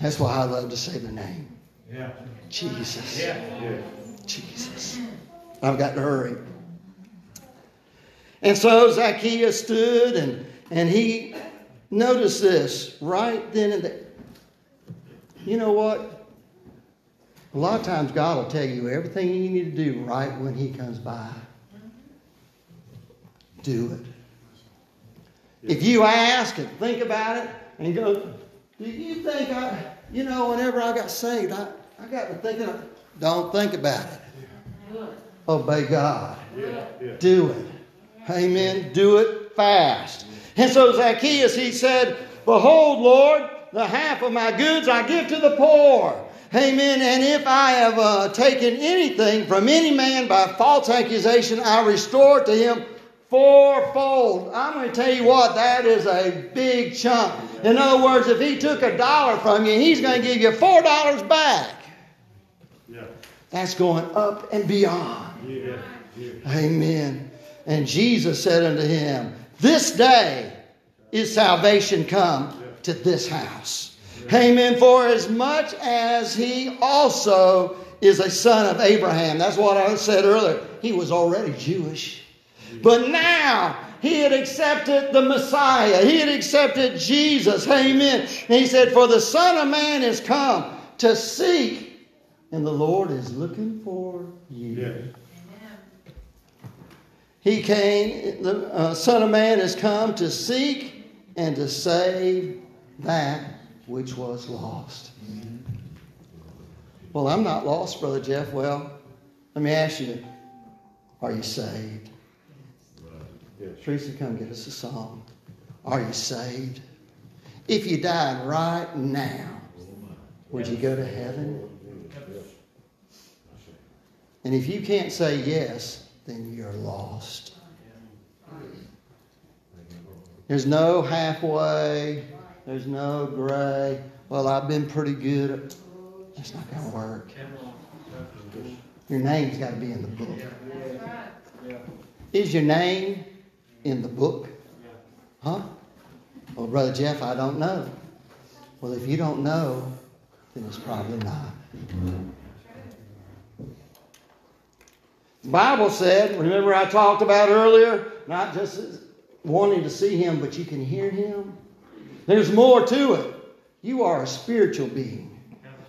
That's why I love to say the name. Yeah. Jesus. Yeah. Jesus. I've got to hurry. And so Zacchaeus stood and, and he noticed this right then and there. You know what? A lot of times God will tell you everything you need to do right when he comes by. Do it. If you ask and think about it and go, do you think I, you know, whenever I got saved, I, I got to thinking, don't think about it. Obey God. Do it. Amen. Do it fast. And so Zacchaeus, he said, Behold, Lord, the half of my goods I give to the poor. Amen. And if I have uh, taken anything from any man by false accusation, I restore it to him fourfold. I'm going to tell you what, that is a big chunk. In other words, if he took a dollar from you, he's going to give you four dollars back. Yeah. That's going up and beyond. Amen. And Jesus said unto him, This day is salvation come to this house. Amen. For as much as he also is a son of Abraham. That's what I said earlier. He was already Jewish. But now he had accepted the Messiah. He had accepted Jesus. Amen. And he said, For the Son of Man is come to seek, and the Lord is looking for you. Yeah. He came, the uh, Son of Man has come to seek and to save that which was lost. Well, I'm not lost, Brother Jeff. Well, let me ask you are you saved? Teresa, come get us a song. Are you saved? If you died right now, would you go to heaven? And if you can't say yes, then you're lost. There's no halfway. There's no gray. Well, I've been pretty good. That's not going to work. Your name's got to be in the book. Is your name in the book? Huh? Well, Brother Jeff, I don't know. Well, if you don't know, then it's probably not. The Bible said, remember I talked about earlier, not just wanting to see him, but you can hear him. There's more to it. You are a spiritual being.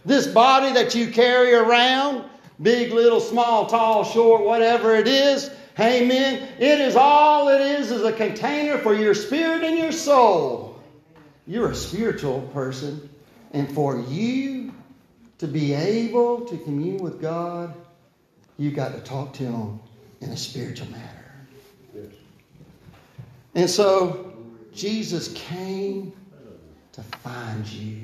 This body that you carry around, big, little, small, tall, short, whatever it is, amen, it is all it is is a container for your spirit and your soul. You're a spiritual person. And for you to be able to commune with God, you've got to talk to Him in a spiritual matter. And so Jesus came to find you.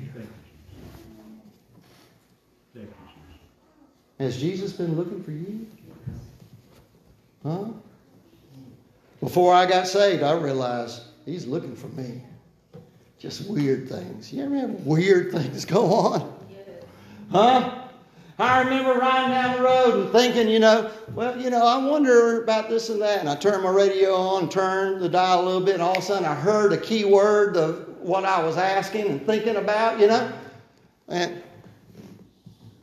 Has Jesus been looking for you? Huh? Before I got saved, I realized He's looking for me. Just weird things. You ever have weird things go on? Huh? I remember riding down the road and thinking, you know, well, you know, I wonder about this and that. And I turned my radio on, turned the dial a little bit, and all of a sudden I heard a key word of what I was asking and thinking about, you know. And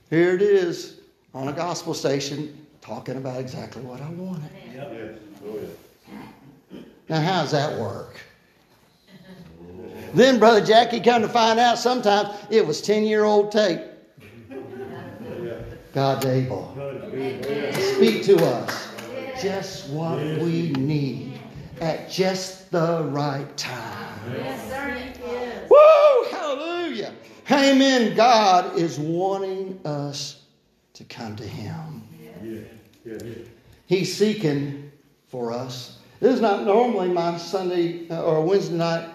here it is on a gospel station talking about exactly what I wanted. Yep. Oh yeah. Now, how does that work? Then Brother Jackie come to find out sometimes it was 10 year old tape. God's able to speak to us just what we need at just the right time. Yes. Woo! Hallelujah. Amen. God is wanting us to come to Him. He's seeking for us. This is not normally my Sunday uh, or Wednesday night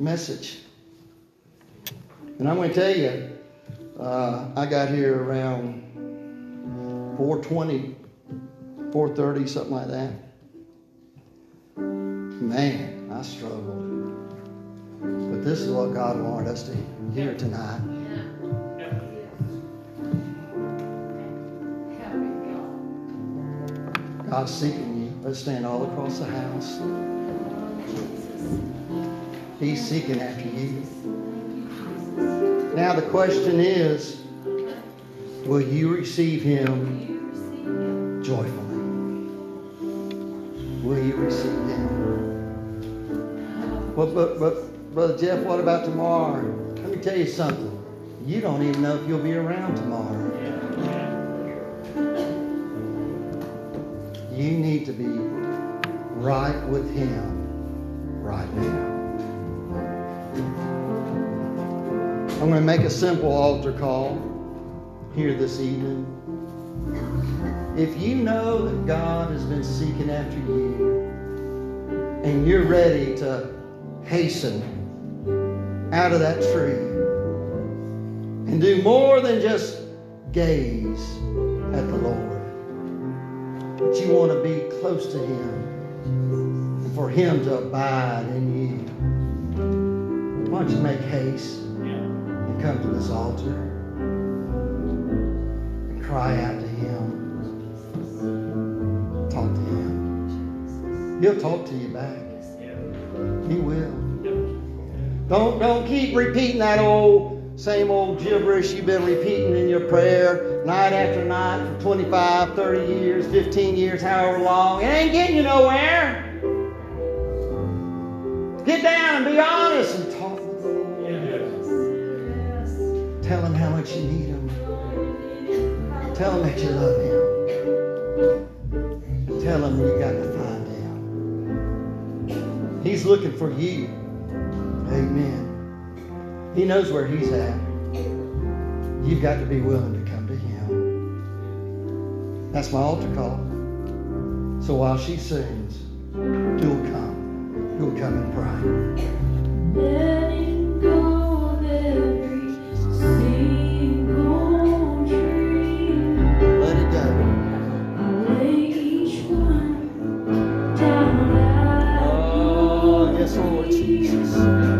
message. And I'm going to tell you, uh, I got here around 420, 430, something like that. Man, I struggled. But this is what God wanted us to hear tonight. God's seeking you. Let's stand all across the house. He's seeking after you. Now the question is, will you receive him joyfully? Will you receive him? But, but, but, Brother Jeff, what about tomorrow? Let me tell you something. You don't even know if you'll be around tomorrow. You need to be right with him right now. I'm going to make a simple altar call here this evening. If you know that God has been seeking after you and you're ready to hasten out of that tree and do more than just gaze at the Lord, but you want to be close to Him and for Him to abide in you, why don't you make haste? and come to this altar cry out to Him. Talk to Him. He'll talk to you back. He will. Don't don't keep repeating that old same old gibberish you've been repeating in your prayer night after night for 25, 30 years, 15 years, however long. It ain't getting you nowhere. Get down and be honest and talk with the Lord. Tell him how much you need him. Tell him that you love him. Tell him you got to find him. He's looking for you. Amen. He knows where he's at. You've got to be willing to come to him. That's my altar call. So while she sings, you'll come. You'll come and pray. Letting go Jesus.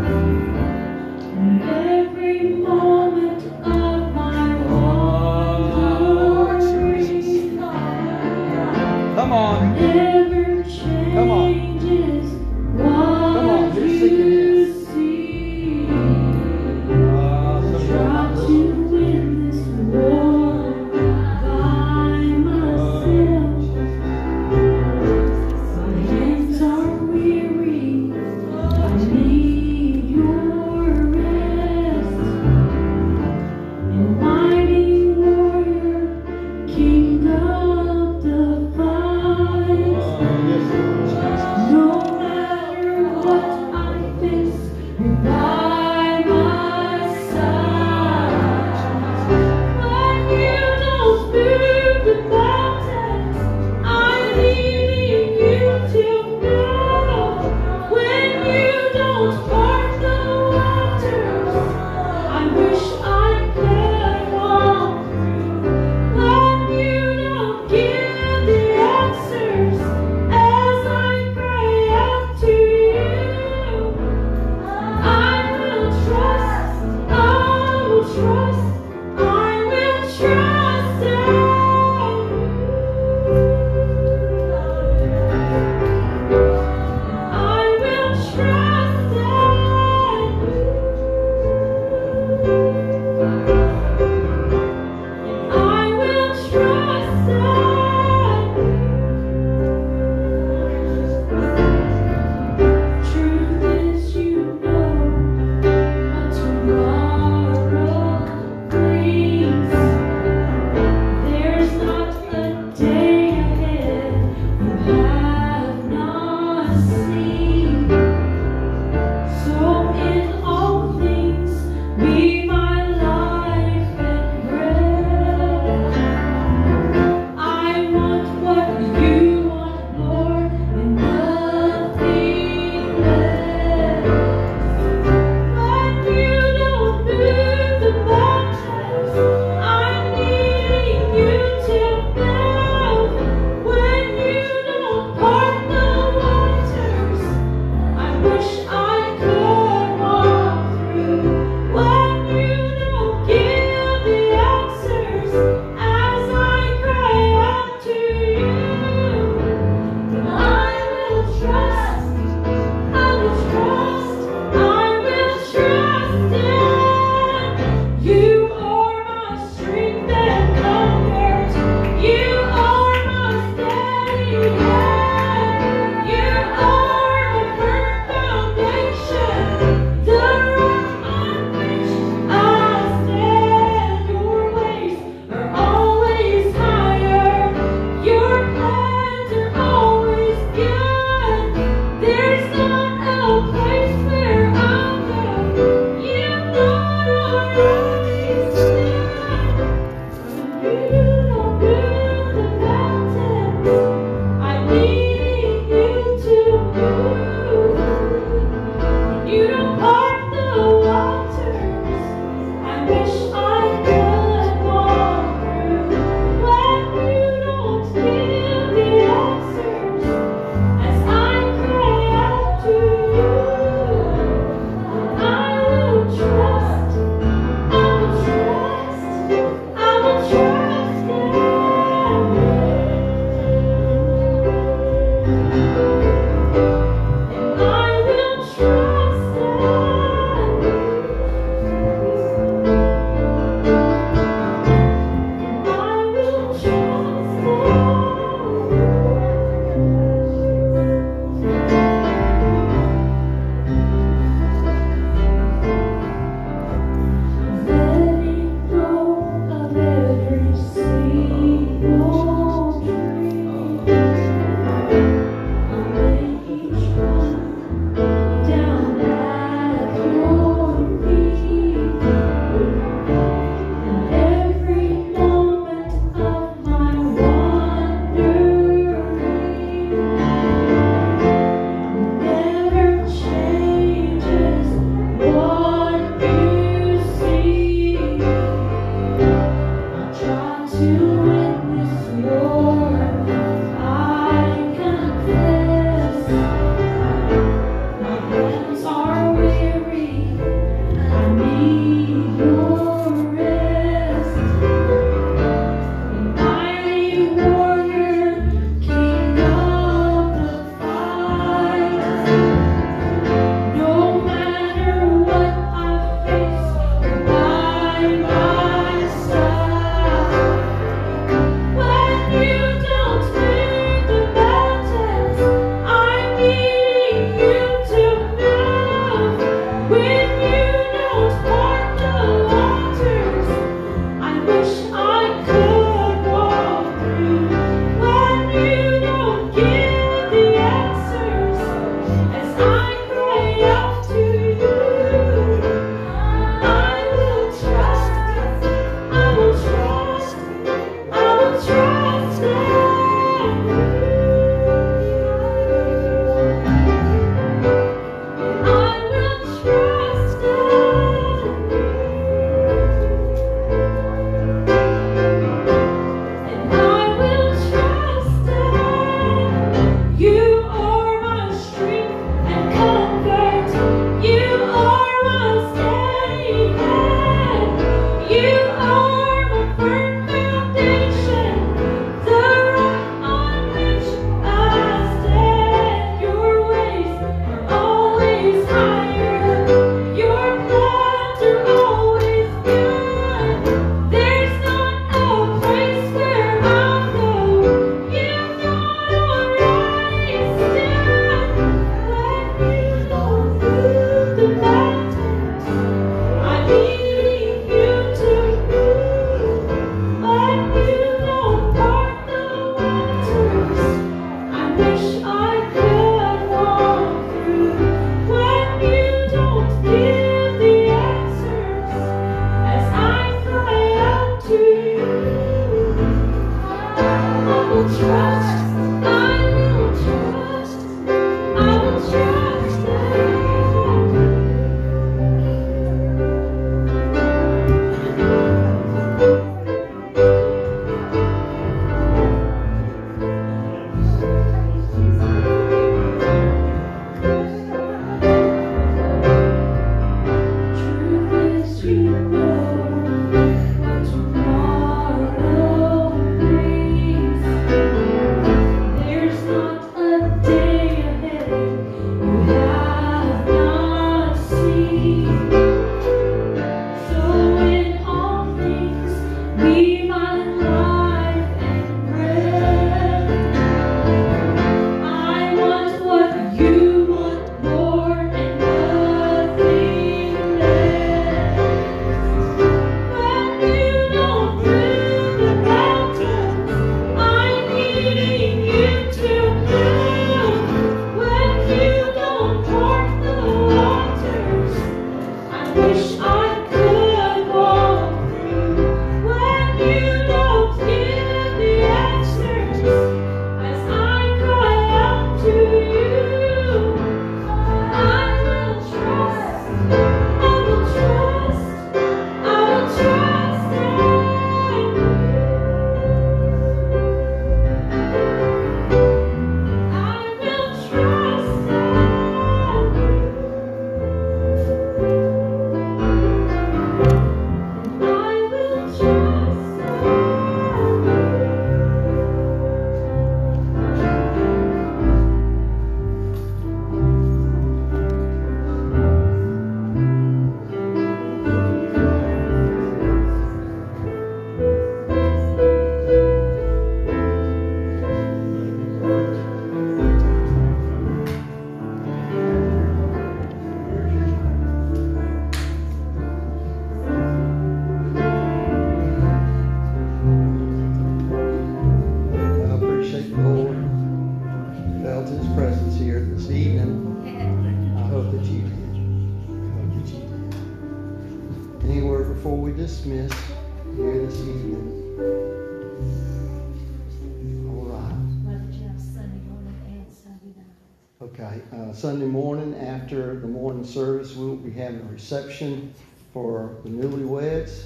Be having a reception for the newlyweds.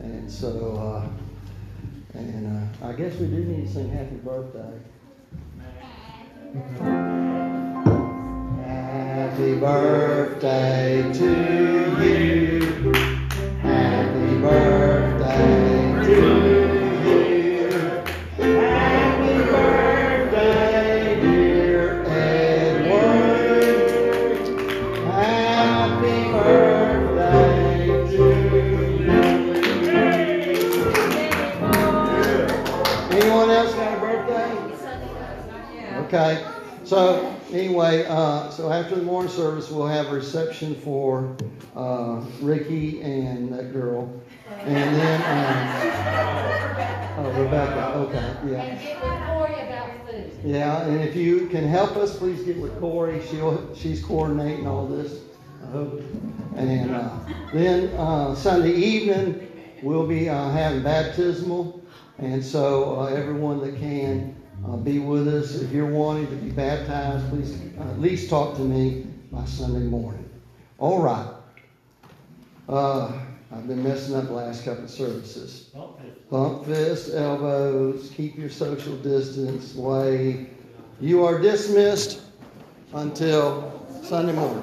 And so, uh, and uh, I guess we do need to sing happy birthday. Happy birthday to you. Okay, so anyway, uh, so after the morning service, we'll have a reception for uh, Ricky and that girl. And then, um, oh, Rebecca, okay, yeah. And get with Corey about food. Yeah, and if you can help us, please get with Corey. She'll, she's coordinating all this, I hope. And uh, then uh, Sunday evening, we'll be uh, having baptismal. And so uh, everyone that can uh, be with us, if you're wanting to be baptized, please uh, at least talk to me by Sunday morning. All right. Uh, I've been messing up the last couple of services. Bump fists, elbows, keep your social distance, wave. You are dismissed until Sunday morning.